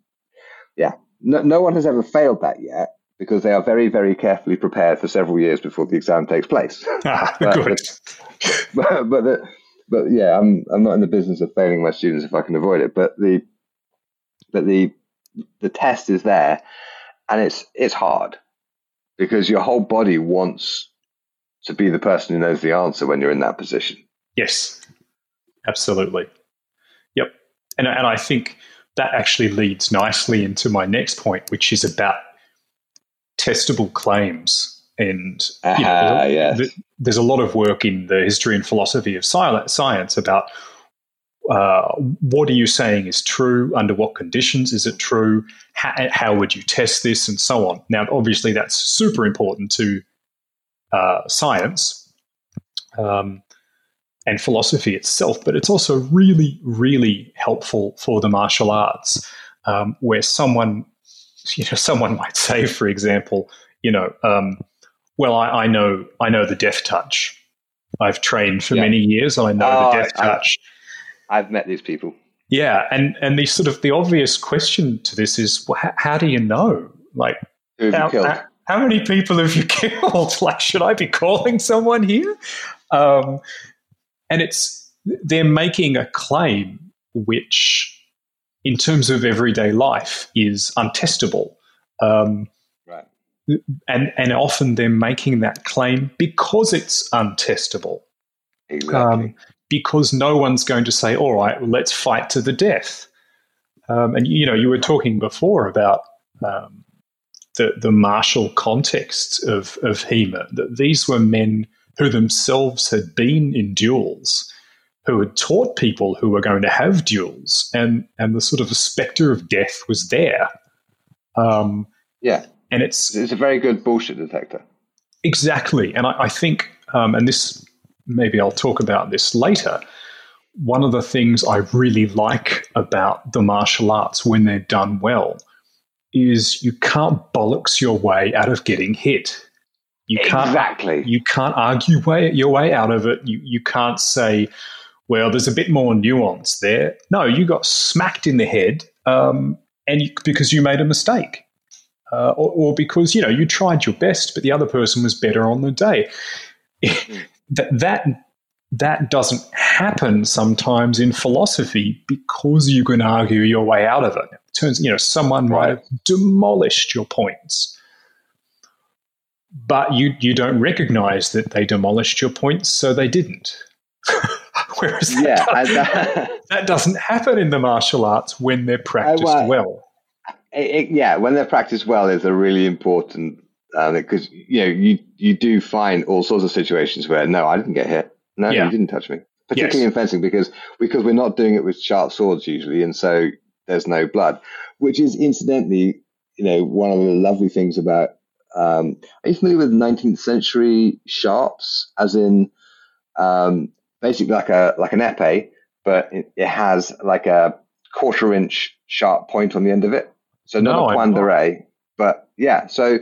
yeah. No, no one has ever failed that yet because they are very, very carefully prepared for several years before the exam takes place. Ah, but, good. But, but, the, but yeah, I'm I'm not in the business of failing my students if I can avoid it. But the but the the test is there, and it's it's hard because your whole body wants to be the person who knows the answer when you're in that position. Yes, absolutely. Yep, and and I think that actually leads nicely into my next point, which is about testable claims. And you know, ah, yes. there's a lot of work in the history and philosophy of science about uh, what are you saying is true? Under what conditions is it true? How, how, would you test this, and so on? Now, obviously, that's super important to uh, science um, and philosophy itself, but it's also really, really helpful for the martial arts, um, where someone, you know, someone might say, for example, you know, um, well, I, I, know, I know the death touch. I've trained for yeah. many years, and I know oh, the death I, touch. I, I've met these people. Yeah, and and the sort of the obvious question to this is, well, how, how do you know? Like, Who how, how, how, many people have you killed? like, should I be calling someone here? Um, and it's they're making a claim which, in terms of everyday life, is untestable. Um, right. And and often they're making that claim because it's untestable. Exactly. Um, because no one's going to say, all right, well, let's fight to the death. Um, and, you know, you were talking before about um, the, the martial context of, of HEMA, that these were men who themselves had been in duels. who had taught people who were going to have duels, and and the sort of specter of death was there. Um, yeah, and it's it's a very good bullshit detector. Exactly, and I, I think, um, and this maybe I'll talk about this later. One of the things I really like about the martial arts when they're done well is you can't bollocks your way out of getting hit. You can't exactly. You can't argue way, your way out of it. You you can't say, well, there's a bit more nuance there. No, you got smacked in the head, um, and you, because you made a mistake, uh, or, or, because you know you tried your best, but the other person was better on the day. that that that doesn't happen sometimes in philosophy because you can argue your way out of it. it turns, you know, someone might have demolished your points but you you don't recognize that they demolished your points, so they didn't. Whereas that, yeah, doesn't, that, that, doesn't happen in the martial arts when they're practiced uh, well. It, it, yeah, when they're practiced well is a really important because uh, you know you you do find all sorts of situations where no, I didn't get hit. No, yeah. you didn't touch me. Particularly yes. in fencing because because we're not doing it with sharp swords usually, and so there's no blood, which is incidentally you know one of the lovely things about um, are you familiar with 19th century sharps, as in um, basically like a like an epee, but it, it, has like a quarter inch sharp point on the end of it. So not no, a point d'arrêt, but yeah. So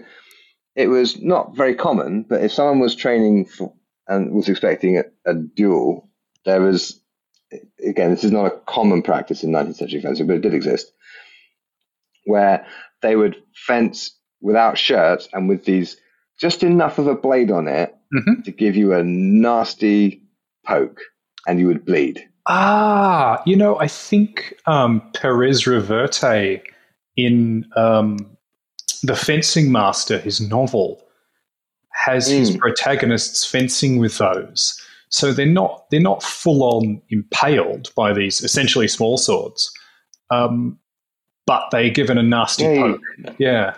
it was not very common, but if someone was training for, and was expecting a, a duel, there was again this is not a common practice in 19th century fencing, but it did exist, where they would fence without shirts and with these just enough of a blade on it mm-hmm. to give you a nasty poke and you would bleed. Ah, you know, I think um, Perez Reverte in um, The Fencing Master, his novel, has mm. his protagonists fencing with those. So they're not they're not full on impaled by these essentially small swords, um, but they're given a nasty yeah, poke. Yeah,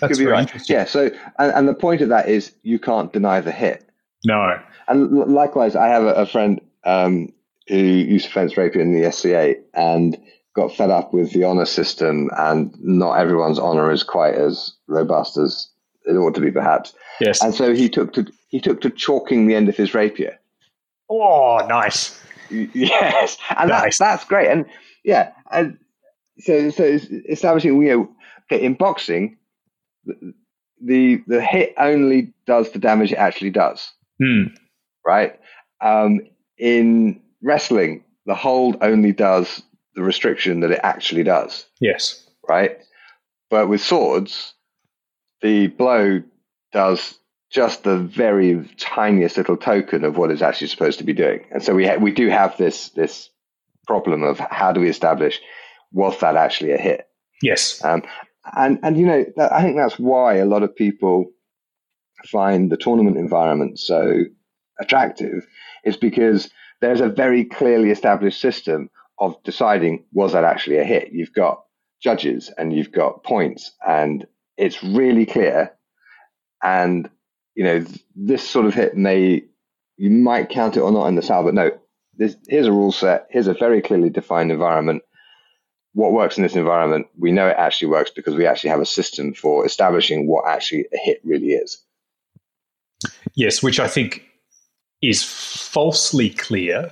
that's could be right. Yeah. So, and, and, the point of that is you can't deny the hit. No. And likewise, I have a, a friend um, who used to fence rapier in the SCA and got fed up with the honor system, and not everyone's honor is quite as robust as it ought to be, perhaps. Yes. And so he took to he took to chalking the end of his rapier. Oh, nice. Yes, and nice. that's that's great. And yeah, and so so establishing you know okay, in boxing the the hit only does the damage it actually does. Hmm. Right? Um, in wrestling, the hold only does the restriction that it actually does. Yes. Right? But with swords, the blow does just the very tiniest little token of what it's actually supposed to be doing. And so we ha- we do have this this problem of how do we establish was that actually a hit? Yes. Um, and and you know that, I think that's why a lot of people find the tournament environment so attractive is because there's a very clearly established system of deciding was that actually a hit. You've got judges and you've got points, and it's really clear. And you know this sort of hit may you might count it or not in the salle, but no, this, here's a rule set. Here's a very clearly defined environment what works in this environment, we know it actually works because we actually have a system for establishing what actually a hit really is. Yes, which I think is falsely clear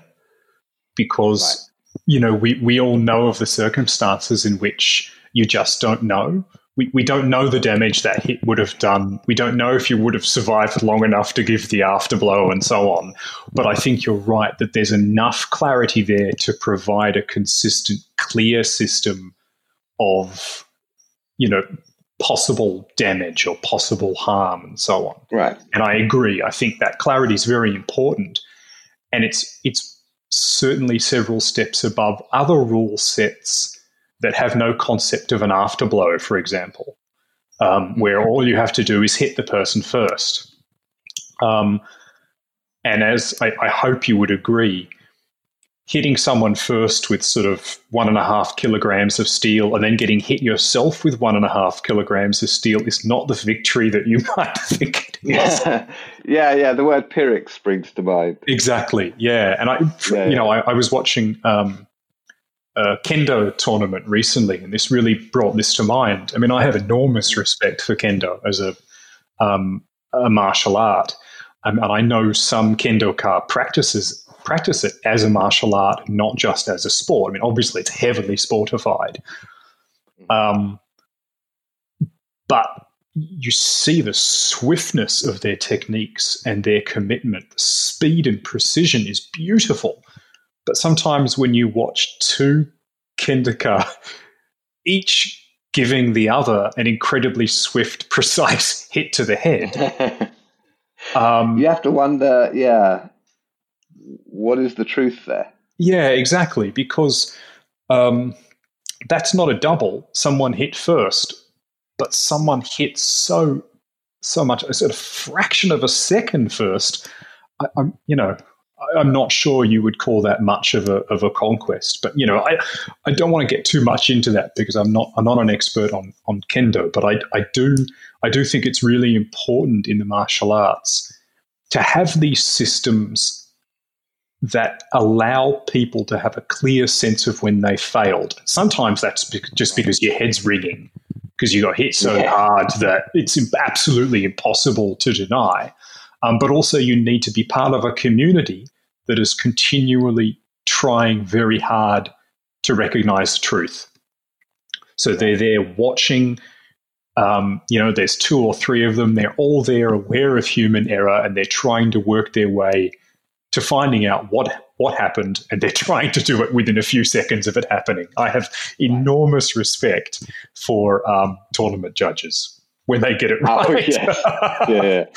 because. You know we, we all know of the circumstances in which you just don't know we, we don't know the damage that hit would have done. We don't know if you would have survived long enough to give the afterblow and so on. But I think you're right that there's enough clarity there to provide a consistent, clear system of, you know, possible damage or possible harm and so on. Right. And I agree. I think that clarity is very important. And it's it's certainly several steps above other rule sets that have no concept of an afterblow, for example, um, where all you have to do is hit the person first. Um, and as I, I, hope you would agree, hitting someone first with sort of one and a half kilograms of steel and then getting hit yourself with one and a half kilograms of steel is not the victory that you might think it is. yeah, yeah. The word Pyrrhic springs to mind. Exactly. Yeah, and I, yeah, you know, I, I, was watching um, a kendo tournament recently, and this really brought this to mind. I mean, I have enormous respect for kendo as a um, a martial art, um, and I know some kendoka practices practice it as a martial art, not just as a sport. I mean, obviously, it's heavily sportified. Um, but you see the swiftness of their techniques and their commitment. The speed and precision is beautiful. But sometimes when you watch two kendoka, each giving the other an incredibly swift, precise hit to the head. um, you have to wonder, yeah, what is the truth there? Yeah, exactly. Because um, that's not a double. Someone hit first, but someone hit so so much a sort of fraction of a second first. I, am you know I'm not sure you would call that much of a of a conquest, but you know I I don't want to get too much into that because I'm not I'm not an expert on on kendo, but I I do I do think it's really important in the martial arts to have these systems that allow people to have a clear sense of when they failed. Sometimes that's just because your head's ringing because you got hit so yeah. hard that it's absolutely impossible to deny. Um, but also, you need to be part of a community that is continually trying very hard to recognize the truth. So they're there watching. Um, you know, there's two or three of them. They're all there, aware of human error, and they're trying to work their way to finding out what what happened and they're trying to do it within a few seconds of it happening. I have enormous respect for um, tournament judges when they get it oh, right. Oh, yes. yeah.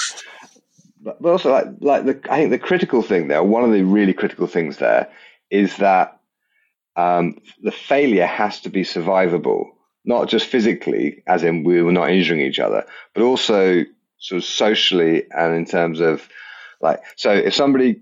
But also, like, like the, I think the critical thing there, one of the really critical things there, is that um, the failure has to be survivable, not just physically, as in we were not injuring each other, but also sort of socially and in terms of like, so if somebody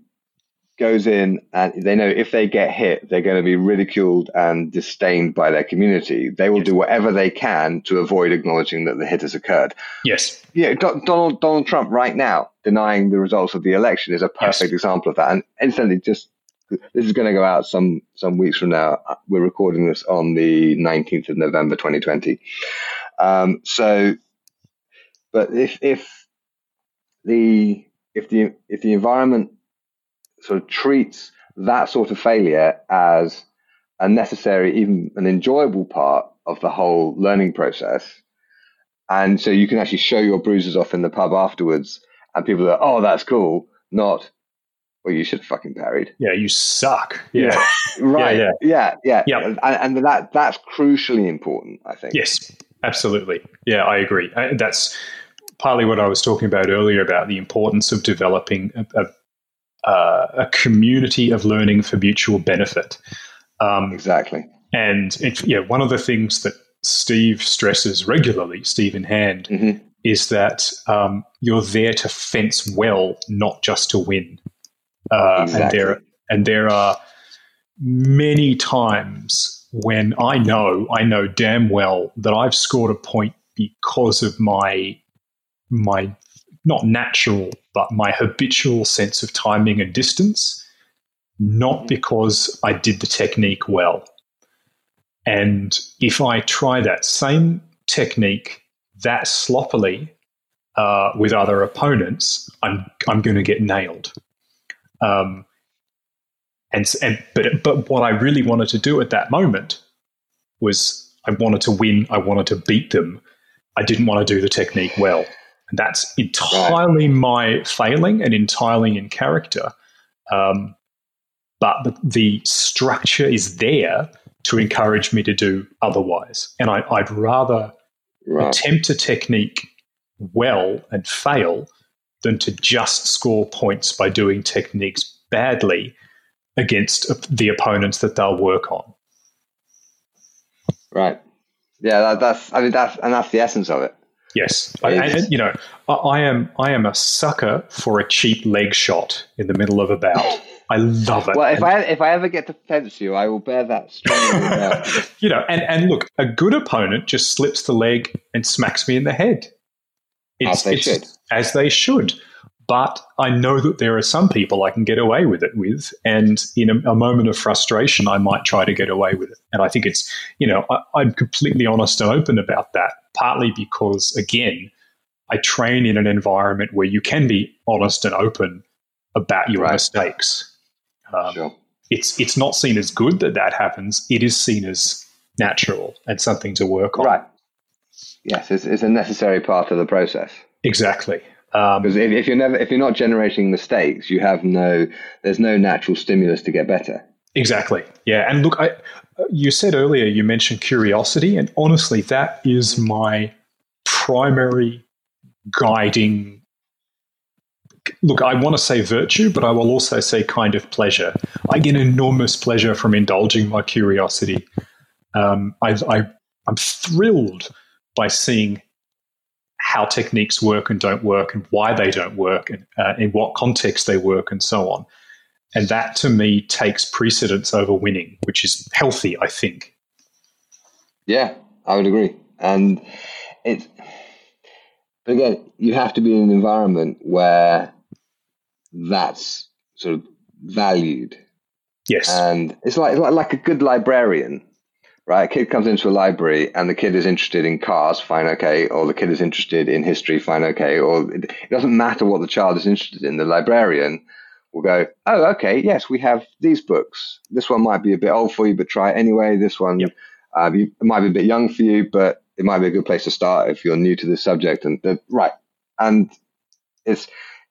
goes in and they know if they get hit, they're going to be ridiculed and disdained by their community. They will yes. do whatever they can to avoid acknowledging that the hit has occurred. Yes. Yeah, Donald Donald Trump right now denying the results of the election is a perfect yes. example of that. And incidentally, just this is going to go out some some weeks from now. We're recording this on the 19th of November, 2020. Um, so, but if if the if the if the environment sort of treats that sort of failure as a necessary, even an enjoyable part of the whole learning process. And so you can actually show your bruises off in the pub afterwards, and people are, oh, that's cool. Not, well, you should have fucking parried. Yeah, you suck. Yeah, right. Yeah, yeah, yeah. yeah. And, and, that that's crucially important, I think. Yes, absolutely. Yeah, I agree. That's partly what I was talking about earlier about the importance of developing a, a uh, a community of learning for mutual benefit. Um, exactly. And it, yeah, one of the things that Steve stresses regularly, Steve in hand, mm-hmm. is that um, you're there to fence well, not just to win. Uh, exactly. And there, and there are many times when I know, I know damn well that I've scored a point because of my my not natural, but my habitual sense of timing and distance, not mm-hmm. because I did the technique well. And if I try that same technique that sloppily uh, with other opponents, I'm I'm going to get nailed. Um, and and but but what I really wanted to do at that moment was I wanted to win. I wanted to beat them. I didn't want to do the technique well. That's entirely my failing and entirely in character. Um, but the, the, structure is there to encourage me to do otherwise. And I, would rather right. attempt a technique well and fail than to just score points by doing techniques badly against the opponents that they'll work on. Right. Yeah, that, that's I mean that's and that's the essence of it. Yes, I, and, you know, I, I am I am a sucker for a cheap leg shot in the middle of a bout. I love it. Well, if I if I ever get to fence you, I will bear that strongly. you know, and and look, a good opponent just slips the leg and smacks me in the head. It's, as they should. As they should. But I know that there are some people I can get away with it with, and in a, a moment of frustration, I might try to get away with it. And I think it's, you know, I, I'm completely honest and open about that. Partly because, again, I train in an environment where you can be honest and open about your right. mistakes. Um, sure. It's it's not seen as good that that happens. It is seen as natural and something to work on. Right. Yes, it's, it's a necessary part of the process. Exactly. Um, because if, if you're never if you're not generating mistakes, you have no there's no natural stimulus to get better. Exactly. Yeah. And look, I, you said earlier you mentioned curiosity, and honestly, that is my primary guiding look, I want to say virtue, but I will also say kind of pleasure. I get enormous pleasure from indulging my curiosity. Um, I, I, I'm thrilled by seeing how techniques work and don't work and why they don't work and uh, in what context they work and so on. And that to me takes precedence over winning, which is healthy, I think. Yeah, I would agree. And it, but again, you have to be in an environment where that's sort of valued. Yes. And it's like, like a good librarian, right? A kid comes into a library and the kid is interested in cars, fine, okay. Or the kid is interested in history, fine, okay. Or it, it doesn't matter what the child is interested in. The librarian will go, oh, okay, yes, we have these books. This one might be a bit old for you, but try it anyway. This one yep. uh, it might be a bit young for you, but it might be a good place to start if you're new to this subject. And the, right, and it's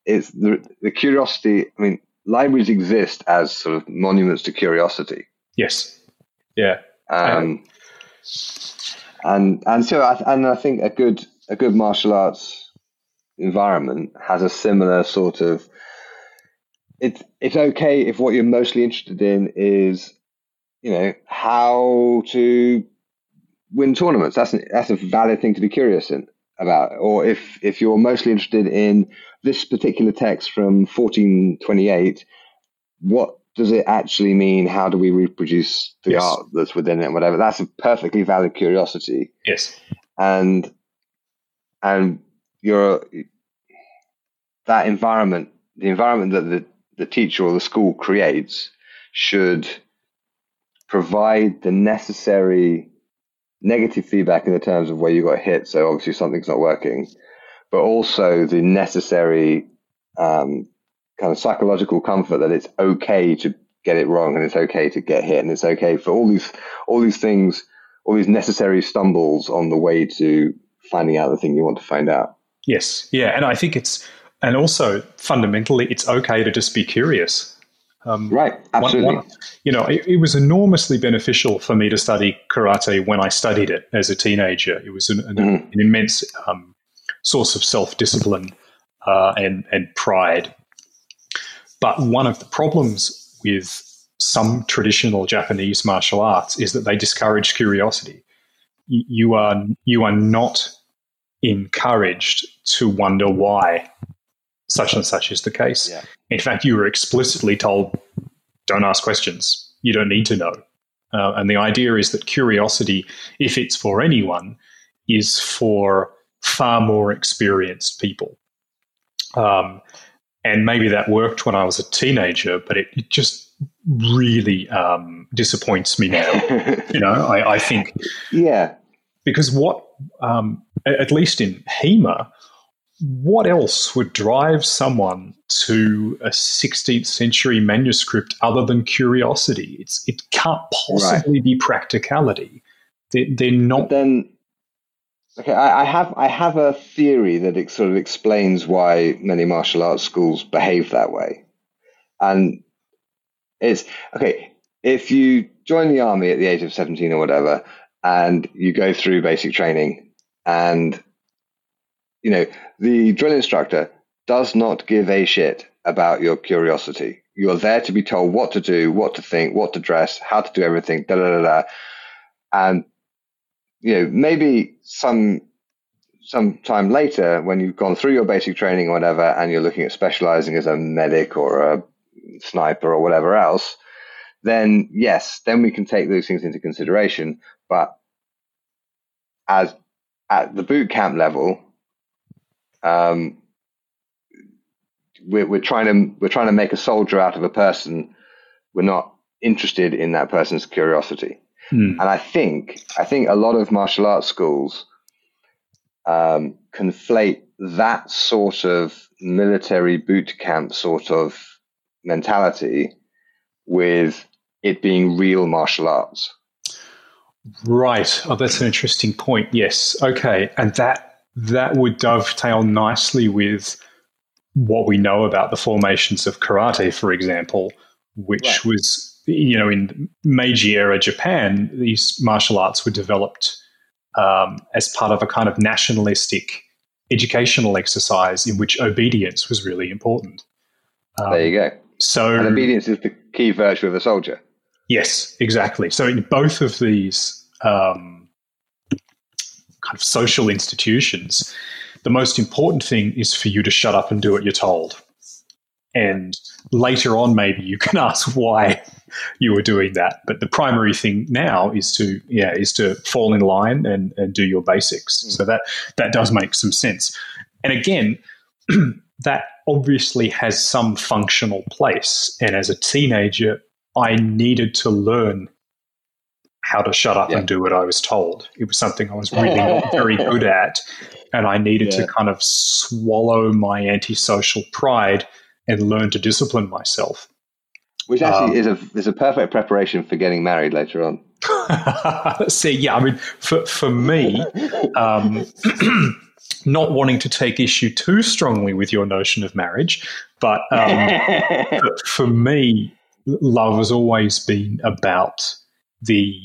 it's the the curiosity. I mean, libraries exist as sort of monuments to curiosity. Yes. Yeah. Um, and and so I, and I think a good a good martial arts environment has a similar sort of. It's it's okay if what you're mostly interested in is, you know, how to win tournaments. That's an, that's a valid thing to be curious in about. Or if if you're mostly interested in this particular text from 1428, what does it actually mean? How do we reproduce the yes. art that's within it? Whatever. That's a perfectly valid curiosity. Yes. And and your that environment, the environment that the, the teacher or the school creates, should provide the necessary negative feedback in the terms of where you got hit. So obviously something's not working, but also the necessary um, kind of psychological comfort that it's okay to get it wrong and it's okay to get hit and it's okay for all these all these things, all these necessary stumbles on the way to finding out the thing you want to find out. Yes, yeah, and I think it's and also fundamentally it's okay to just be curious um, right, absolutely. One, one, you know, it, it, was enormously beneficial for me to study karate when I studied it as a teenager. It was an, an, mm-hmm. an immense um, source of self discipline uh, and and pride. But one of the problems with some traditional Japanese martial arts is that they discourage curiosity. You are you are not encouraged to wonder why such and such is the case. Yeah. In fact, you were explicitly told, don't ask questions. You don't need to know. Uh, and the idea is that curiosity, if it's for anyone, is for far more experienced people. Um, and maybe that worked when I was a teenager, but it, it just really um, disappoints me now. you know, I, I, think. Yeah. Because what, um, at least in HEMA, what else would drive someone to a 16th century manuscript other than curiosity? It's it can't possibly right. be practicality. They're, they're not. But then, okay, I, I, have I have a theory that it sort of explains why many martial arts schools behave that way, and it's okay if you join the army at the age of 17 or whatever, and you go through basic training and you know, the drill instructor does not give a shit about your curiosity. You're there to be told what to do, what to think, what to dress, how to do everything, da da da da. And you know, maybe some some time later when you've gone through your basic training or whatever, and you're looking at specializing as a medic or a sniper or whatever else, then yes, then we can take those things into consideration. But as at the boot camp level, um, we're, we're trying to we're trying to make a soldier out of a person. We're not interested in that person's curiosity. Mm. And I think I think a lot of martial arts schools um, conflate that sort of military boot camp sort of mentality with it being real martial arts. Right. Oh, that's an interesting point. Yes. Okay. And that that would dovetail nicely with what we know about the formations of karate, for example, which right. was you know in Meiji era Japan, these martial arts were developed um, as part of a kind of nationalistic educational exercise in which obedience was really important. Um, there you go. So and obedience is the key virtue of a soldier. Yes, exactly. So in both of these um, kind of social institutions, the most important thing is for you to shut up and do what you're told. And later on, maybe you can ask why you were doing that. But the primary thing now is to yeah is to fall in line and, and do your basics. Mm. So that that does make some sense. And again, that obviously has some functional place. And as a teenager, I needed to learn how to shut up yeah. and do what I was told. It was something I was really not very good at. And I needed yeah. to kind of swallow my antisocial pride and learn to discipline myself. Which actually um, is a is a perfect preparation for getting married later on. See, yeah, I mean, for for me, um, not wanting to take issue too strongly with your notion of marriage, but um, for me, love has always been about the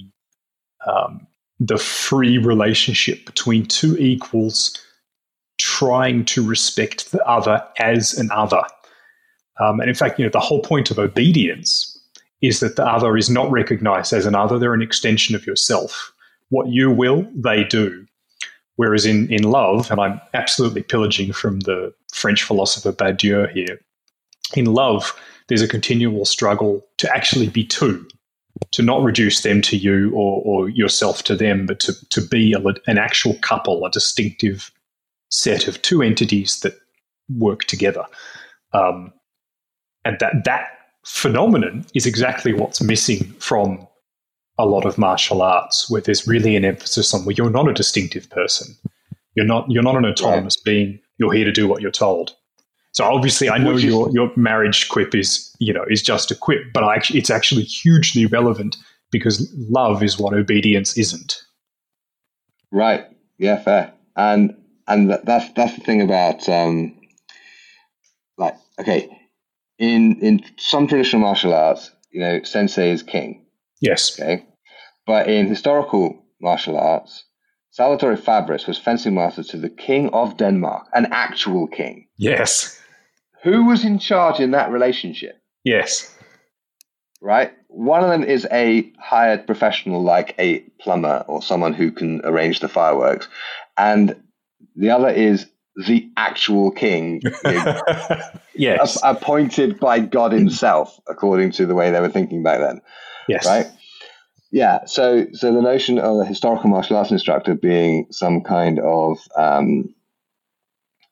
um, the free relationship between two equals trying to respect the other as an other. Um, and in fact, you know, the whole point of obedience is that the other is not recognized as an other; they're an extension of yourself. What you will, they do. Whereas in, in love, and I'm absolutely pillaging from the French philosopher Badiou here, in love, there's a continual struggle to actually be two, to not reduce them to you or, or yourself to them, but to, to be a, an actual couple, a distinctive set of two entities that work together. Um, and that that phenomenon is exactly what's missing from a lot of martial arts, where there's really an emphasis on where you're not a distinctive person, you're not you're not an autonomous right. being. You're here to do what you're told. So obviously, I know your your marriage quip is you know is just a quip, but I it's actually hugely relevant because love is what obedience isn't. Right. Yeah. Fair. And and that's that's the thing about um, like okay, in in some traditional martial arts, you know, sensei is king. Yes. Okay. But in historical martial arts, Salvatore Fabris was fencing master to the king of Denmark, an actual king. Yes. Who was in charge in that relationship? Yes. Right? One of them is a hired professional like a plumber or someone who can arrange the fireworks. And the other is the actual king. yes. appointed by God himself, according to the way they were thinking back then. Yes. Right? Yeah. So, so the notion of a historical martial arts instructor being some kind of, um,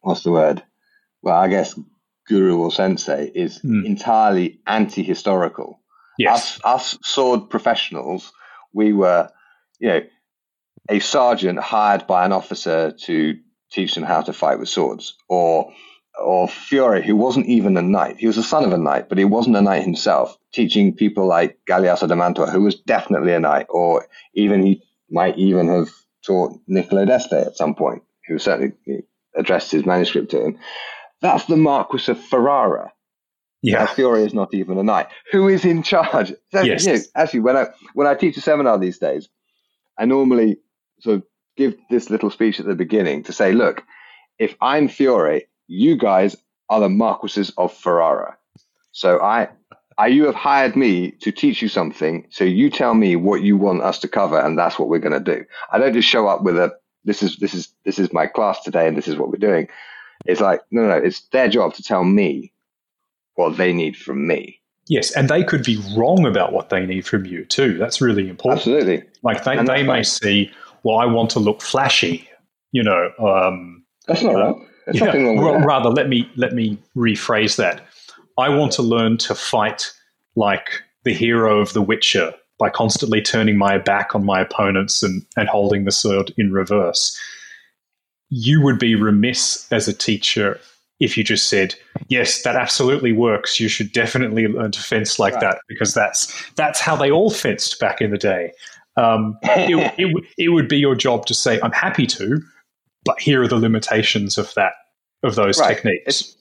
what's the word? Well, I guess guru or sensei is mm. entirely anti historical. Yes. Us, us sword professionals, we were, you know, a sergeant hired by an officer to teach them how to fight with swords, or or Fiore, who wasn't even a knight. He was the son of a knight, but he wasn't a knight himself, teaching people like Galeazzo de Mantua, who was definitely a knight, or even he might even have taught Niccolo d'Este at some point, who certainly addressed his manuscript to him. That's the Marquis of Ferrara. Yeah, Fiore is not even a knight. Who is in charge? So, yes. You know, actually, when I when I teach a seminar these days, I normally sort of give this little speech at the beginning to say, look, if I'm Fiore, you guys are the Marquises of Ferrara. So I, I, you have hired me to teach you something. So you tell me what you want us to cover, and that's what we're going to do. I don't just show up with a this is this is this is my class today, and this is what we're doing. It's like no, no, it's their job to tell me what they need from me. Yes, and they could be wrong about what they need from you too. That's really important. Absolutely. Like they, they may see, well, I want to look flashy, you know. Um, that's not uh, wrong. There's yeah, nothing wrong with that. Rather, let me let me rephrase that. I want to learn to fight like the hero of The Witcher by constantly turning my back on my opponents and, and holding the sword in reverse. You would be remiss as a teacher if you just said, "Yes, that absolutely works. You should definitely learn to fence like right. that because that's that's how they all fenced back in the day." Um, it, it, it would be your job to say, "I'm happy to, but here are the limitations of that of those right. techniques."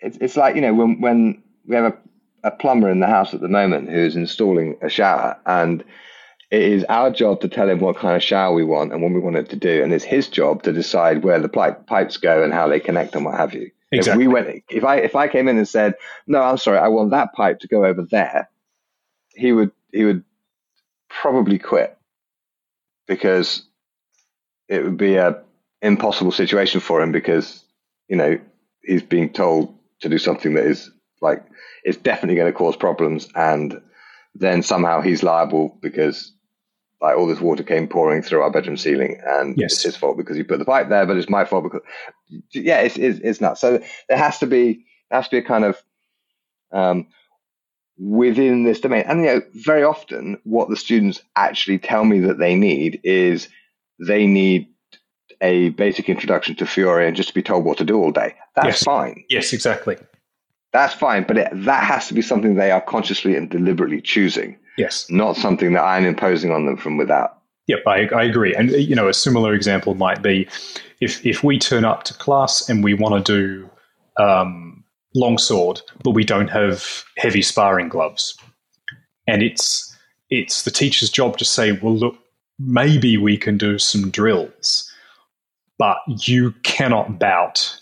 It's, it's like you know when when we have a, a plumber in the house at the moment who's installing a shower and it is our job to tell him what kind of shower we want and what we want it to do, and it's his job to decide where the pipe, pipes go and how they connect and what have you. Exactly. If we went, if I if I came in and said, "No, I'm sorry, I want that pipe to go over there," he would he would probably quit because it would be a impossible situation for him because you know he's being told to do something that is like it's definitely going to cause problems and then somehow he's liable because like all this water came pouring through our bedroom ceiling, and yes. it's his fault because he put the pipe there, but it's my fault because yeah, it's it's, it's nuts. So there has to be there has to be a kind of um, within this domain, and you know, very often what the students actually tell me that they need is they need a basic introduction to Fiore and just to be told what to do all day. That's yes. fine. Yes, exactly. That's fine, but it, that has to be something they are consciously and deliberately choosing. Yes. Not something that I'm imposing on them from without. Yep, I, I agree. And, you know, a similar example might be if, if we turn up to class and we want to do um, longsword, but we don't have heavy sparring gloves. And it's, it's the teacher's job to say, well, look, maybe we can do some drills, but you cannot bout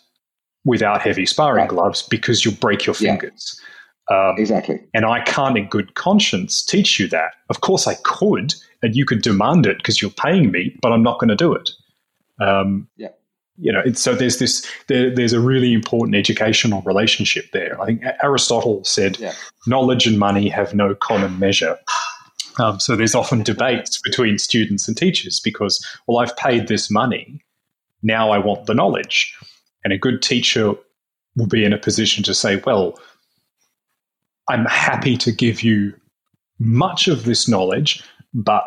without heavy sparring right. gloves because you'll break your fingers. Yeah. Um, exactly. And I can't, in good conscience, teach you that. Of course, I could, and you could demand it because you're paying me, but I'm not going to do it. Um, yeah. You know, so there's this. There, there's a really important educational relationship there. I think Aristotle said, yeah. "Knowledge and money have no common measure." Um, so there's often debates between students and teachers because, well, I've paid this money, now I want the knowledge, and a good teacher will be in a position to say, well I'm happy to give you much of this knowledge, but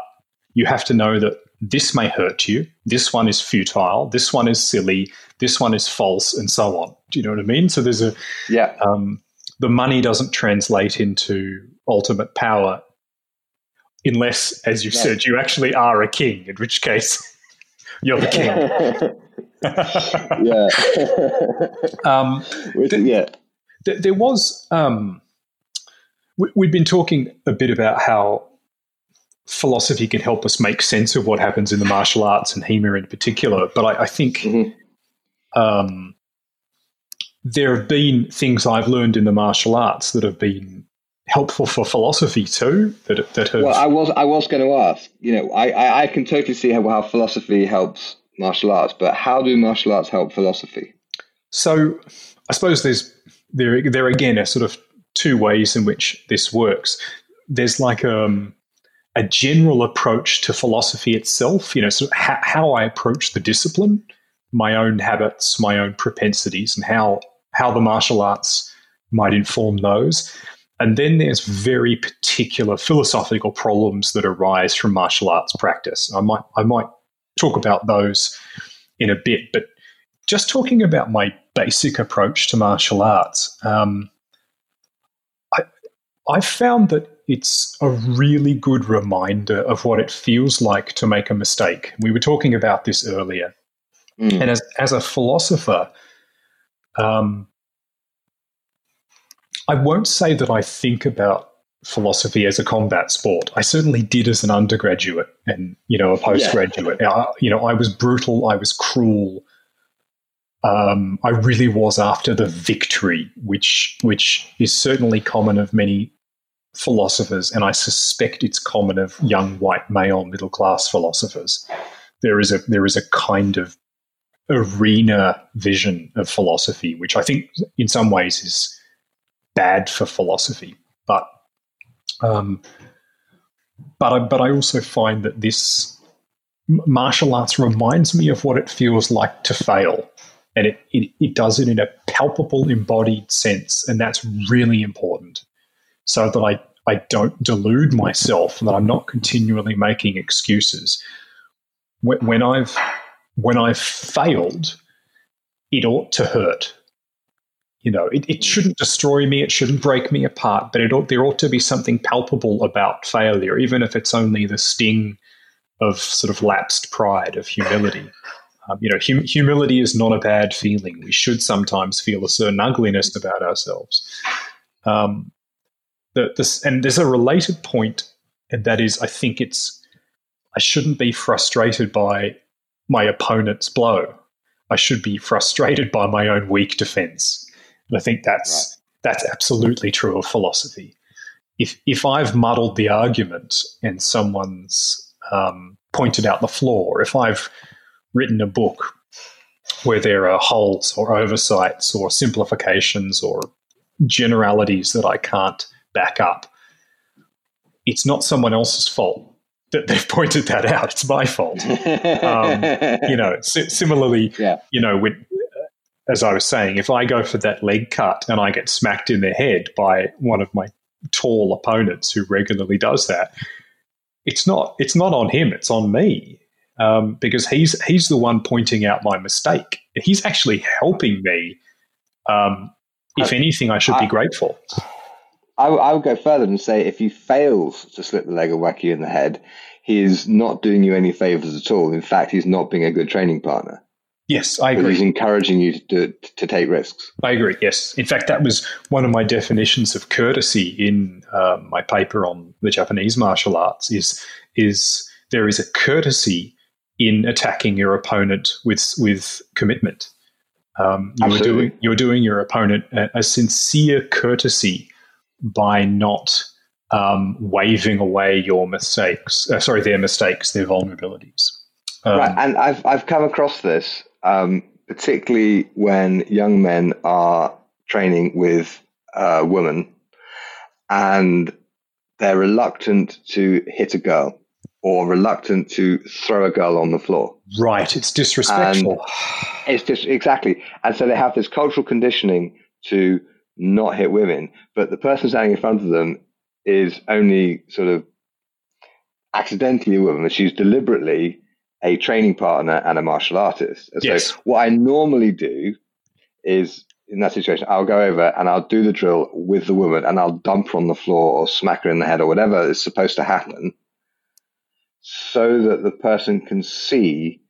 you have to know that this may hurt you. This one is futile. This one is silly. This one is false, and so on. Do you know what I mean? So there's a yeah. Um, the money doesn't translate into ultimate power unless, as you no. said, you actually are a king. In which case, you're the king. yeah. um, th- yeah. Th- there was um, We've been talking a bit about how philosophy can help us make sense of what happens in the martial arts and HEMA in particular. But I, I think mm-hmm. um, there have been things I've learned in the martial arts that have been helpful for philosophy too. That that have. Well, I was I was going to ask. You know, I, I, I can totally see how, how philosophy helps martial arts, but how do martial arts help philosophy? So, I suppose there's there there again a sort of two ways in which this works. There's like um, a general approach to philosophy itself, you know, so how, how I approach the discipline, my own habits, my own propensities, and how how the martial arts might inform those. And then there's very particular philosophical problems that arise from martial arts practice. I might I might talk about those in a bit, but just talking about my basic approach to martial arts. Um, I found that it's a really good reminder of what it feels like to make a mistake. We were talking about this earlier. Mm. And as, as a philosopher, um, I won't say that I think about philosophy as a combat sport. I certainly did as an undergraduate and, you know, a postgraduate. Yeah. I, you know, I was brutal, I was cruel. Um, I really was after the victory, which which is certainly common of many philosophers, and I suspect it's common of young white male middle class philosophers. There is a there is a kind of arena vision of philosophy, which I think in some ways is bad for philosophy. but um, but I, but I also find that this martial arts reminds me of what it feels like to fail. And it, it, it does it in a palpable, embodied sense. And that's really important so that I, I don't delude myself, and that I'm not continually making excuses. When, when I've, when I've failed, it ought to hurt. You know, it, it mm. shouldn't destroy me, it shouldn't break me apart, but it ought, there ought to be something palpable about failure, even if it's only the sting of sort of lapsed pride, of humility. Um, you know, hum- humility is not a bad feeling. We should sometimes feel a certain ugliness about ourselves. Um, the, this, and there's a related point, and that is, I think it's I shouldn't be frustrated by my opponent's blow. I should be frustrated by my own weak defense. And I think that's right. that's absolutely true of philosophy. If if I've muddled the argument and someone's um, pointed out the flaw, if I've written a book where there are holes or oversights or simplifications or generalities that I can't back up, it's not someone else's fault that they've pointed that out. It's my fault. um, you know, similarly, yeah. you know, when, as I was saying, if I go for that leg cut and I get smacked in the head by one of my tall opponents who regularly does that, it's not it's not on him. It's on me um, because he's he's the one pointing out my mistake. He's actually helping me. Um, if I, anything, I should I, be grateful. I, I would go further and say if he fails to slip the leg and whack you in the head, he is not doing you any favors at all. In fact, he's not being a good training partner. Yes, I agree. He's encouraging you to, do, to take risks. I agree. Yes, in fact, that was one of my definitions of courtesy in um, my paper on the Japanese martial arts. Is is there is a courtesy in attacking your opponent with with commitment. Um, you are doing you're doing your opponent a, a sincere courtesy by not um, waving away your mistakes. Uh, sorry, their mistakes, their vulnerabilities. Um, right, and I've I've come across this um, particularly when young men are training with uh, women and they're reluctant to hit a girl or reluctant to throw a girl on the floor. Right, it's disrespectful. And it's just exactly, and so they have this cultural conditioning to not hit women, but the person standing in front of them is only sort of accidentally a woman. She's deliberately a training partner and a martial artist. And yes. So what I normally do is in that situation, I'll go over and I'll do the drill with the woman and I'll dump her on the floor or smack her in the head or whatever is supposed to happen so that the person can see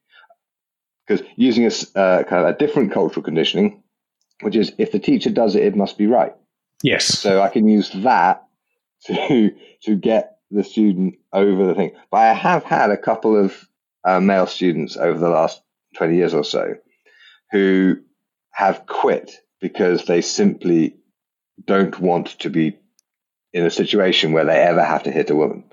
because using a uh, kind of a different cultural conditioning, which is if the teacher does it, it must be right. Yes. So I can use that to to get the student over the thing. But I have had a couple of uh, male students over the last 20 years or so who have quit because they simply don't want to be in a situation where they ever have to hit a woman.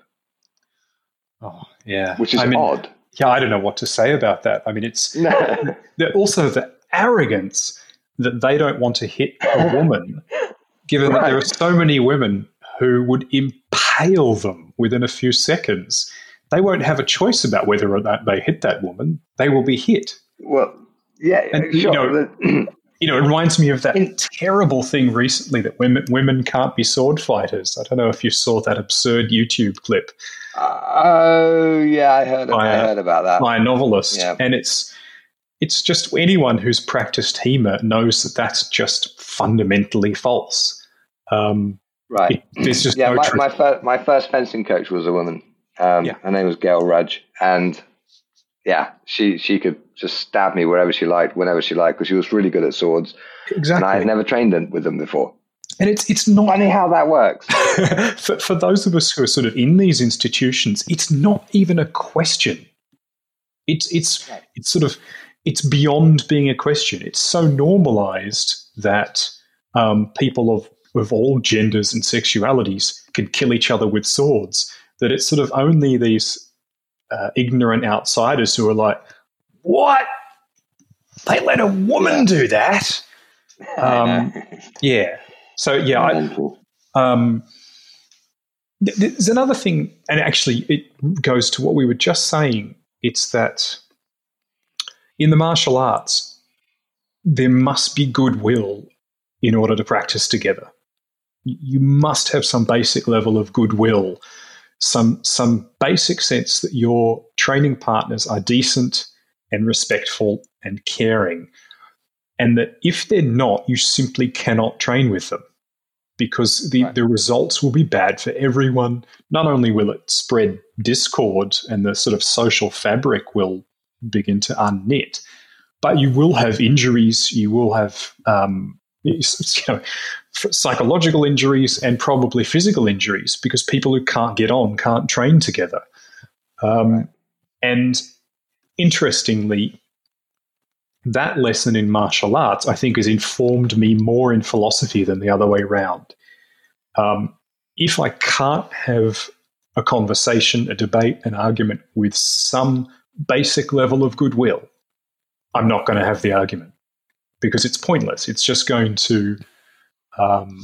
Oh, yeah. Which is I mean, odd. Yeah, I don't know what to say about that. I mean, it's also the arrogance that they don't want to hit a woman, given right. that there are so many women who would impale them within a few seconds they won't have a choice about whether or not they hit that woman. They will be hit. Well, yeah, and, sure. you know, you know, it reminds me of that terrible thing recently that women women can't be sword fighters. I don't know if you saw that absurd YouTube clip. Oh uh, yeah, I heard. By I heard about that by a novelist, yeah. and it's it's just anyone who's practiced HEMA knows that that's just fundamentally false. Um, right. It, there's just yeah. No my, my, fir- my first fencing coach was a woman. Um, yeah. Her name was Gail Rudge, and yeah, she she could just stab me wherever she liked, whenever she liked, because she was really good at swords. Exactly. And I had never trained them, with them before. And it's it's not funny how that works. for, for those of us who are sort of in these institutions, it's not even a question. It's it's it's sort of it's beyond being a question. It's so normalized that um, people of of all genders and sexualities can kill each other with swords that it's sort of only these uh, ignorant outsiders who are like, what? They let a woman do that? Um, yeah. So, yeah, I, um, there's another thing, and actually it goes to what we were just saying. It's that in the martial arts, there must be goodwill in order to practice together. You must have some basic level of goodwill, some some basic sense that your training partners are decent and respectful and caring, and that if they're not, you simply cannot train with them because the, right. the results will be bad for everyone. Not only will it spread discord and the sort of social fabric will begin to unknit, but you will have injuries, you will have um, you know, psychological injuries and probably physical injuries because people who can't get on can't train together. Um. And interestingly, that lesson in martial arts, I think, has informed me more in philosophy than the other way around. Um, if I can't have a conversation, a debate, an argument with some basic level of goodwill, I'm not going to have the argument because it's pointless. It's just going to um,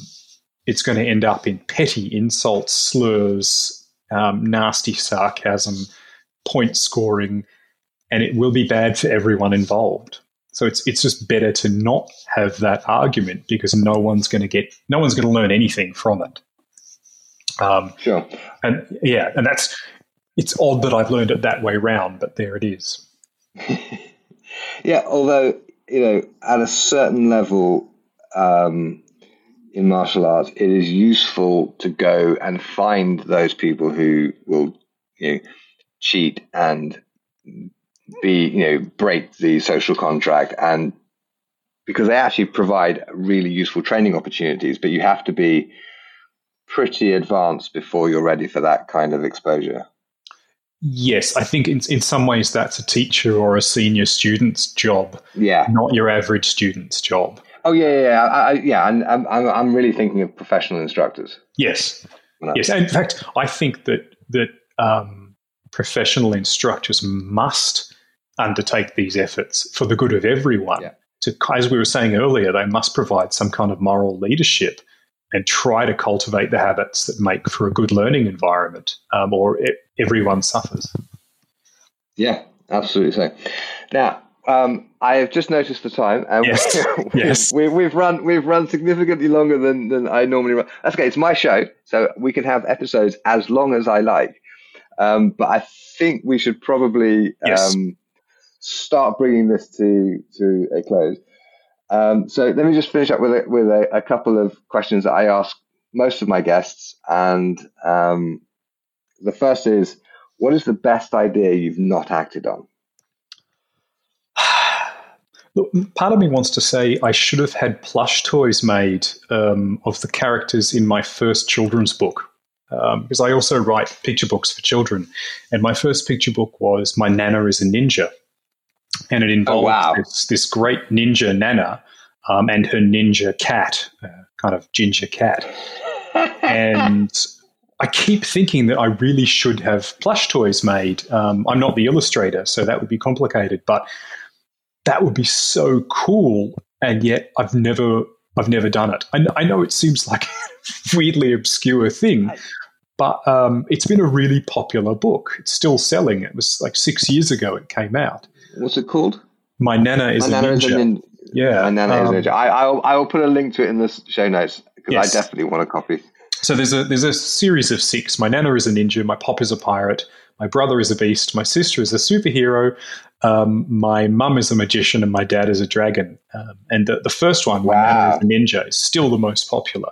it's going to end up in petty insults, slurs, um, nasty sarcasm, point scoring, and it will be bad for everyone involved. So it's it's just better to not have that argument because no one's going to get no one's going to learn anything from it. Um, sure. And yeah, and that's it's odd that I've learned it that way round, but there it is. yeah, although you know, at a certain level um, in martial arts, it is useful to go and find those people who will, you know, cheat and be, you know, break the social contract and because they actually provide really useful training opportunities, but you have to be pretty advanced before you're ready for that kind of exposure. Yes, I think in, in some ways that's a teacher or a senior student's job. Yeah. Not your average student's job. Oh yeah, yeah, yeah. I, yeah. And I'm, I'm, I'm really thinking of professional instructors. Yes, yes. And in fact, I think that that um, professional instructors must undertake these efforts for the good of everyone. Yeah. To, as we were saying earlier, they must provide some kind of moral leadership and try to cultivate the habits that make for a good learning environment, um, or it, everyone suffers. Yeah, absolutely so. Now, um, I have just noticed the time, and yes. we, yes. we, we've run we've run significantly longer than, than I normally run. That's okay. It's my show, so we can have episodes as long as I like. Um, but I think we should probably yes. um, start bringing this to to a close. Um, so let me just finish up with a, with a, a, couple of questions that I ask most of my guests, and um, the first is, what is the best idea you've not acted on? Look, part of me wants to say I should have had plush toys made um, of the characters in my first children's book. Um, because I also write picture books for children. And my first picture book was My Nanna is a Ninja and it involves oh, wow. this, this, great ninja nana um, and her ninja cat, uh, kind of ginger cat. and I keep thinking that I really should have plush toys made. Um, I'm not the illustrator, so that would be complicated, but that would be so cool. And yet, I've never, I've never done it. I, I know it seems like a weirdly obscure thing, but um, it's been a really popular book. It's still selling. It was like six years ago it came out. What's it called? My Nana is My a Nana ninja. Is a nin- yeah, My Nana um, is a um, ninja. I, I, will, I will put a link to it in the show notes because yes. I definitely want a copy. So there's a there's a series of six. My Nanna is a ninja. My pop is a pirate. My brother is a beast. My sister is a superhero. Um, my mum is a magician, and my dad is a dragon. Um, and the, the first one, wow. My Nanna is a ninja, is still the most popular.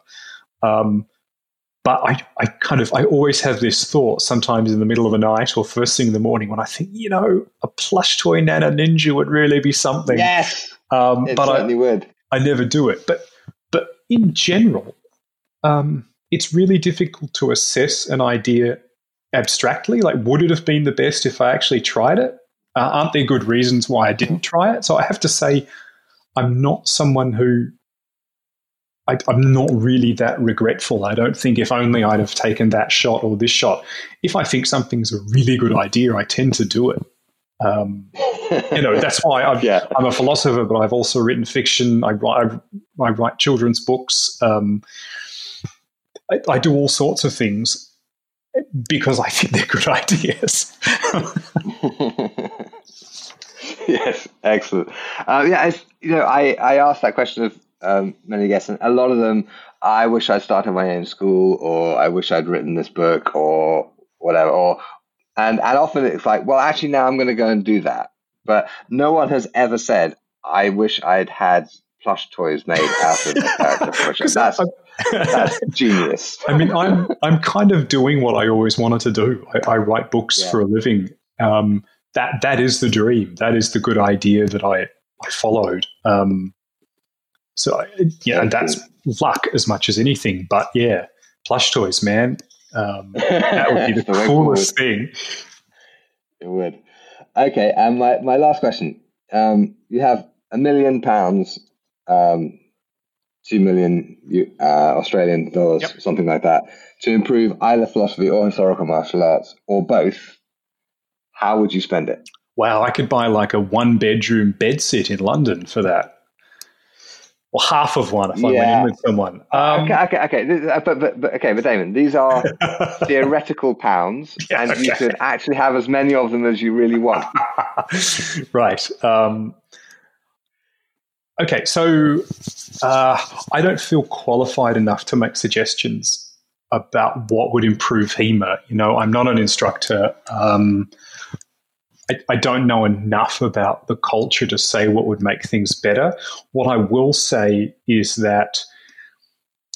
Um, but I, I kind of I always have this thought sometimes in the middle of the night or first thing in the morning when I think you know a plush toy Nana Ninja would really be something. Yes, um, it but certainly I, would. I never do it, but but in general, um, it's really difficult to assess an idea abstractly. Like, would it have been the best if I actually tried it? Uh, aren't there good reasons why I didn't try it? So I have to say, I'm not someone who I, am not really that regretful. I don't think if only I'd have taken that shot or this shot. If I think something's a really good idea, I tend to do it. Um, you know, that's why i am yeah. a philosopher, but I've also written fiction. I write, I write children's books. Um, I, I, do all sorts of things. Because I think they're good ideas. yes, excellent. Uh, yeah, you know, I, I asked that question of um, many guests, and a lot of them, I wish I'd started my own school, or I wish I'd written this book, or whatever, or and and often it's like, well, actually, now I'm going to go and do that. But no one has ever said, I wish I'd had plush toys made out of a character. That's, that's genius. I mean, I'm I'm kind of doing what I always wanted to do. I, I write books yeah. for a living. Um, that that is the dream. That is the good idea that I I followed. Um, so yeah, and that's luck as much as anything. But yeah, plush toys, man. Um, that would be the coolest thing. It would. Okay, and my, my last question. Um, you have a million pounds, um, two million uh, Australian dollars, yep. something like that, to improve either philosophy or historical martial arts, or both. How would you spend it? Wow, I could buy like a one bedroom bed set in London for that well, half of one if yeah. I went in with someone. Um, okay, okay, okay. Uh, but, but, but, okay, but Damon, these are theoretical pounds, yeah, and okay. you could actually have as many of them as you really want. right. Um, okay, so uh, I don't feel qualified enough to make suggestions about what would improve HEMA. You know, I'm not an instructor. Um, I, I, don't know enough about the culture to say what would make things better. What I will say is that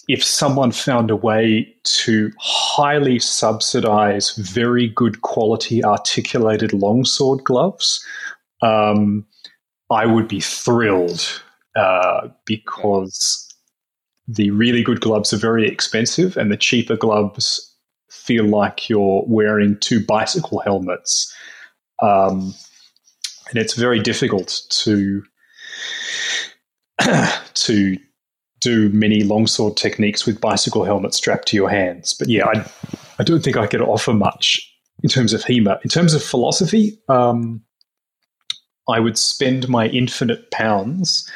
if someone found a way to highly subsidize very good quality articulated longsword gloves, um, I would be thrilled uh, because the really good gloves are very expensive and the cheaper gloves feel like you're wearing two bicycle helmets um, and it's very difficult to to do many longsword techniques with bicycle helmets strapped to your hands. But yeah, I, I don't think I could offer much in terms of HEMA. In terms of philosophy, um, I would spend my infinite pounds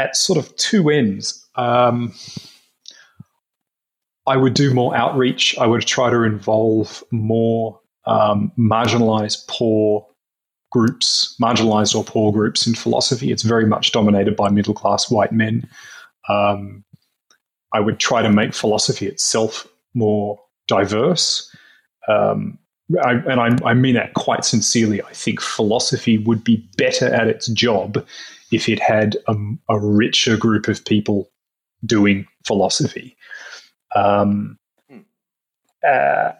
at sort of two ends. Um, I would do more outreach. I would try to involve more um, marginalized, poor groups, marginalized or poor groups in philosophy. It's very much dominated by middle class white men. Um, I would try to make philosophy itself more diverse. Um, I, and I, I, mean that quite sincerely. I think philosophy would be better at its job if it had a, a richer group of people doing philosophy. Um, hmm. uh,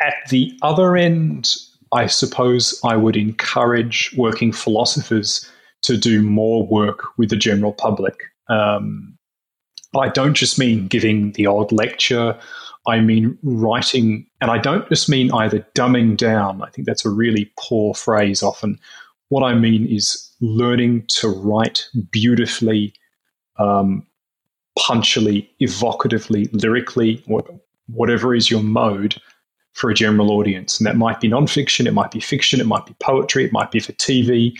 at the other end, I suppose I would encourage working philosophers to do more work with the general public. Um, I don't just mean giving the odd lecture. I mean writing, and I don't just mean either dumbing down. I think that's a really poor phrase often. What I mean is learning to write beautifully, um, punctually, evocatively, lyrically, whatever is your mode, for a general audience. And that might be nonfiction, it might be fiction, it might be poetry, it might be for TV.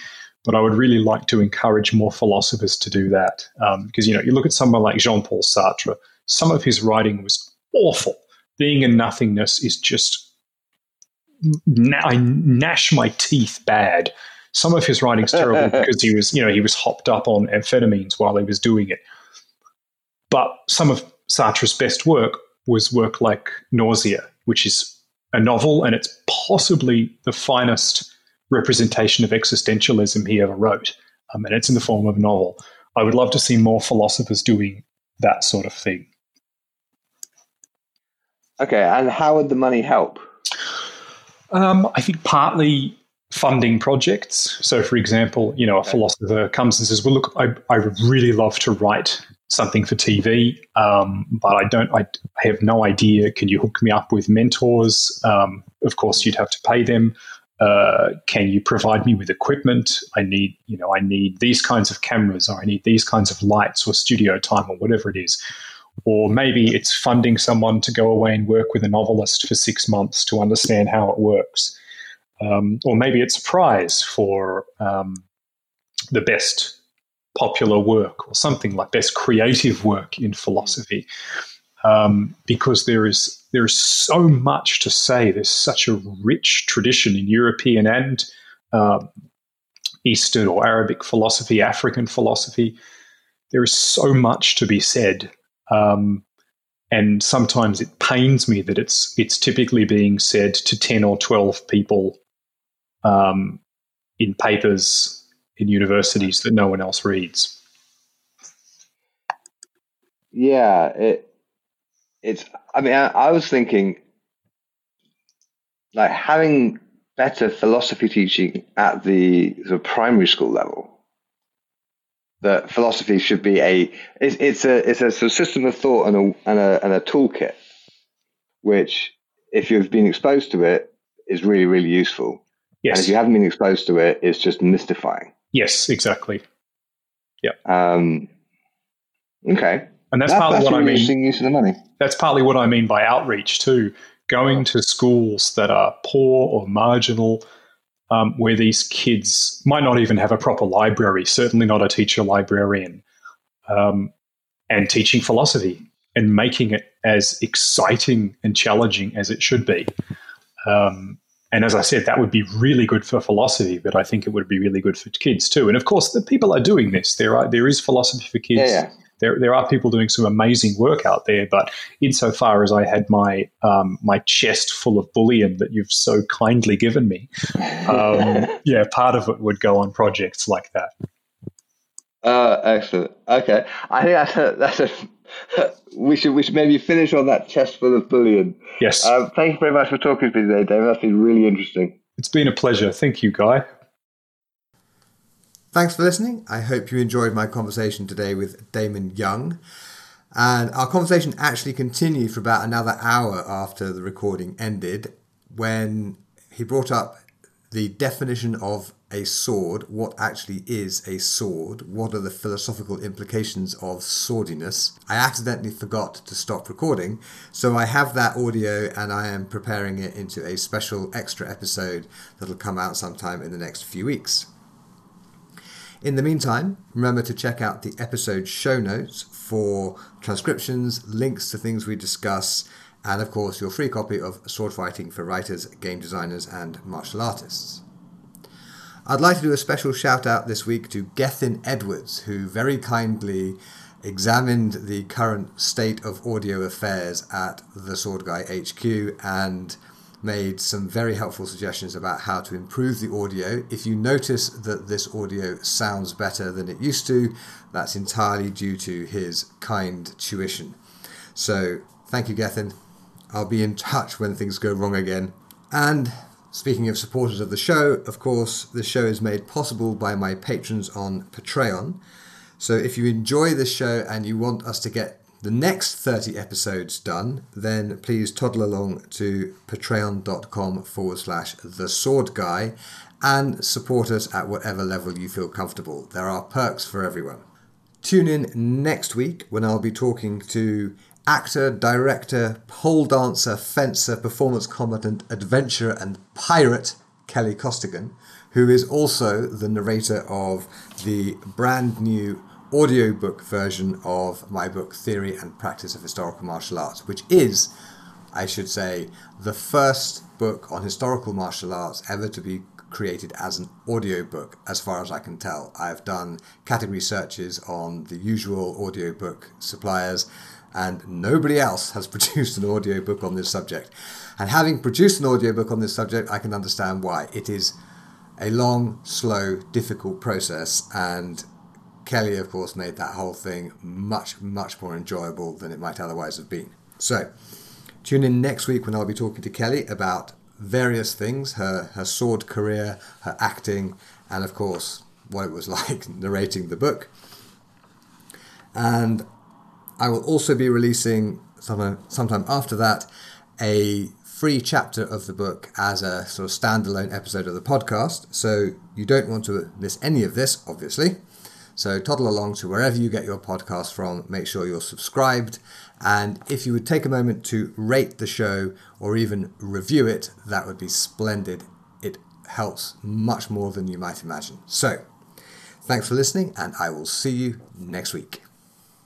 But I would really like to encourage more philosophers to do that. Um, because, you know, you look at someone like Jean Paul Sartre, some of his writing was awful. Being and nothingness is just, I gnash my teeth bad. Some of his writing's terrible because he was, you know, he was hopped up on amphetamines while he was doing it. But some of Sartre's best work was work like Nausea, which is a novel, and it's possibly the finest representation of existentialism he ever wrote. Um, and it's in the form of a novel. I would love to see more philosophers doing that sort of thing. Okay, and how would the money help? Um, I think partly funding projects. So, for example, you know, a philosopher comes and says, "Well, look, I, I really love to write something for TV, um, but I don't. I have no idea. Can you hook me up with mentors? Um, of course, you'd have to pay them. Uh, can you provide me with equipment? I need, you know, I need these kinds of cameras, or I need these kinds of lights, or studio time, or whatever it is. Or maybe it's funding someone to go away and work with a novelist for six months to understand how it works. Um, or maybe it's a prize for um, the best popular work or something like best creative work in philosophy. um, because there is there is so much to say. There's such a rich tradition in European and uh, Eastern or Arabic philosophy, African philosophy. There is so much to be said, um, and sometimes it pains me that it's it's typically being said to ten or twelve people um, in papers in universities that no one else reads. Yeah, it it's. I mean, I, I was thinking like having better philosophy teaching at the primary school level. That philosophy should be a it's, it's a it's a sort of system of thought and a and a and a toolkit, which if you've been exposed to it is really really useful. Yes. And if you haven't been exposed to it, it's just mystifying. Yes, exactly. Yeah. Um, okay. And that's that, partly that's what really I mean. Interesting use of the money. That's partly what I mean by outreach too. Going to schools that are poor or marginal, um, where these kids might not even have a proper library, certainly not a teacher librarian, um, and teaching philosophy and making it as exciting and challenging as it should be. Um, and as I said, that would be really good for philosophy, but I think it would be really good for kids too. And of course, the people are doing this. There are there is philosophy for kids. Yeah, yeah. There, there are people doing some amazing work out there, but insofar as I had my um, my chest full of bullion that you've so kindly given me, um, yeah, part of it would go on projects like that. Uh, excellent. Okay, I think that's a, that's a we should we should maybe finish on that chest full of bullion. Yes. Um, thank you very much for talking to me today, Damon. That's been really interesting. It's been a pleasure. Thank you, Guy. Thanks for listening. I hope you enjoyed my conversation today with Damon Young. And our conversation actually continued for about another hour after the recording ended when he brought up the definition of a sword, what actually is a sword, what are the philosophical implications of swordiness. I accidentally forgot to stop recording, so I have that audio and I am preparing it into a special extra episode that'll come out sometime in the next few weeks. In the meantime, remember to check out the episode show notes for transcriptions, links to things we discuss, and of course your free copy of Sword Fighting for Writers, Game Designers, and Martial Artists. I'd like to do a special shout out this week to Gethin Edwards, who very kindly examined the current state of audio affairs at the Sword Guy HQ and made some very helpful suggestions about how to improve the audio. If you notice that this audio sounds better than it used to, that's entirely due to his kind tuition. So, thank you, Gethin. I'll be in touch when things go wrong again. And Speaking of supporters of the show, of course, the show is made possible by my patrons on Patreon. So if you enjoy this show and you want us to get the next 30 episodes done, then please toddle along to patreon.com forward slash the sword guy and support us at whatever level you feel comfortable. There are perks for everyone. Tune in next week when I'll be talking to actor, director, pole dancer, fencer, performance combatant, adventurer, and pirate Kelly Costigan, who is also the narrator of the brand new audiobook version of my book Theory and Practice of Historical Martial Arts, which is, I should say, the first book on historical martial arts ever to be created as an audiobook, as far as I can tell. I've done category searches on the usual audiobook suppliers and nobody else has produced an audiobook on this subject. And having produced an audiobook on this subject, I can understand why. It is a long, slow, difficult process, and Kelly, of course, made that whole thing much, much more enjoyable than it might otherwise have been. So, tune in next week when I'll be talking to Kelly about various things her, her sword career, her acting, and of course, what it was like narrating the book. And I will also be releasing sometime, sometime after that a free chapter of the book as a sort of standalone episode of the podcast. So you don't want to miss any of this, obviously. So toddle along to wherever you get your podcast from. Make sure you're subscribed. And if you would take a moment to rate the show or even review it, that would be splendid. It helps much more than you might imagine. So thanks for listening, and I will see you next week.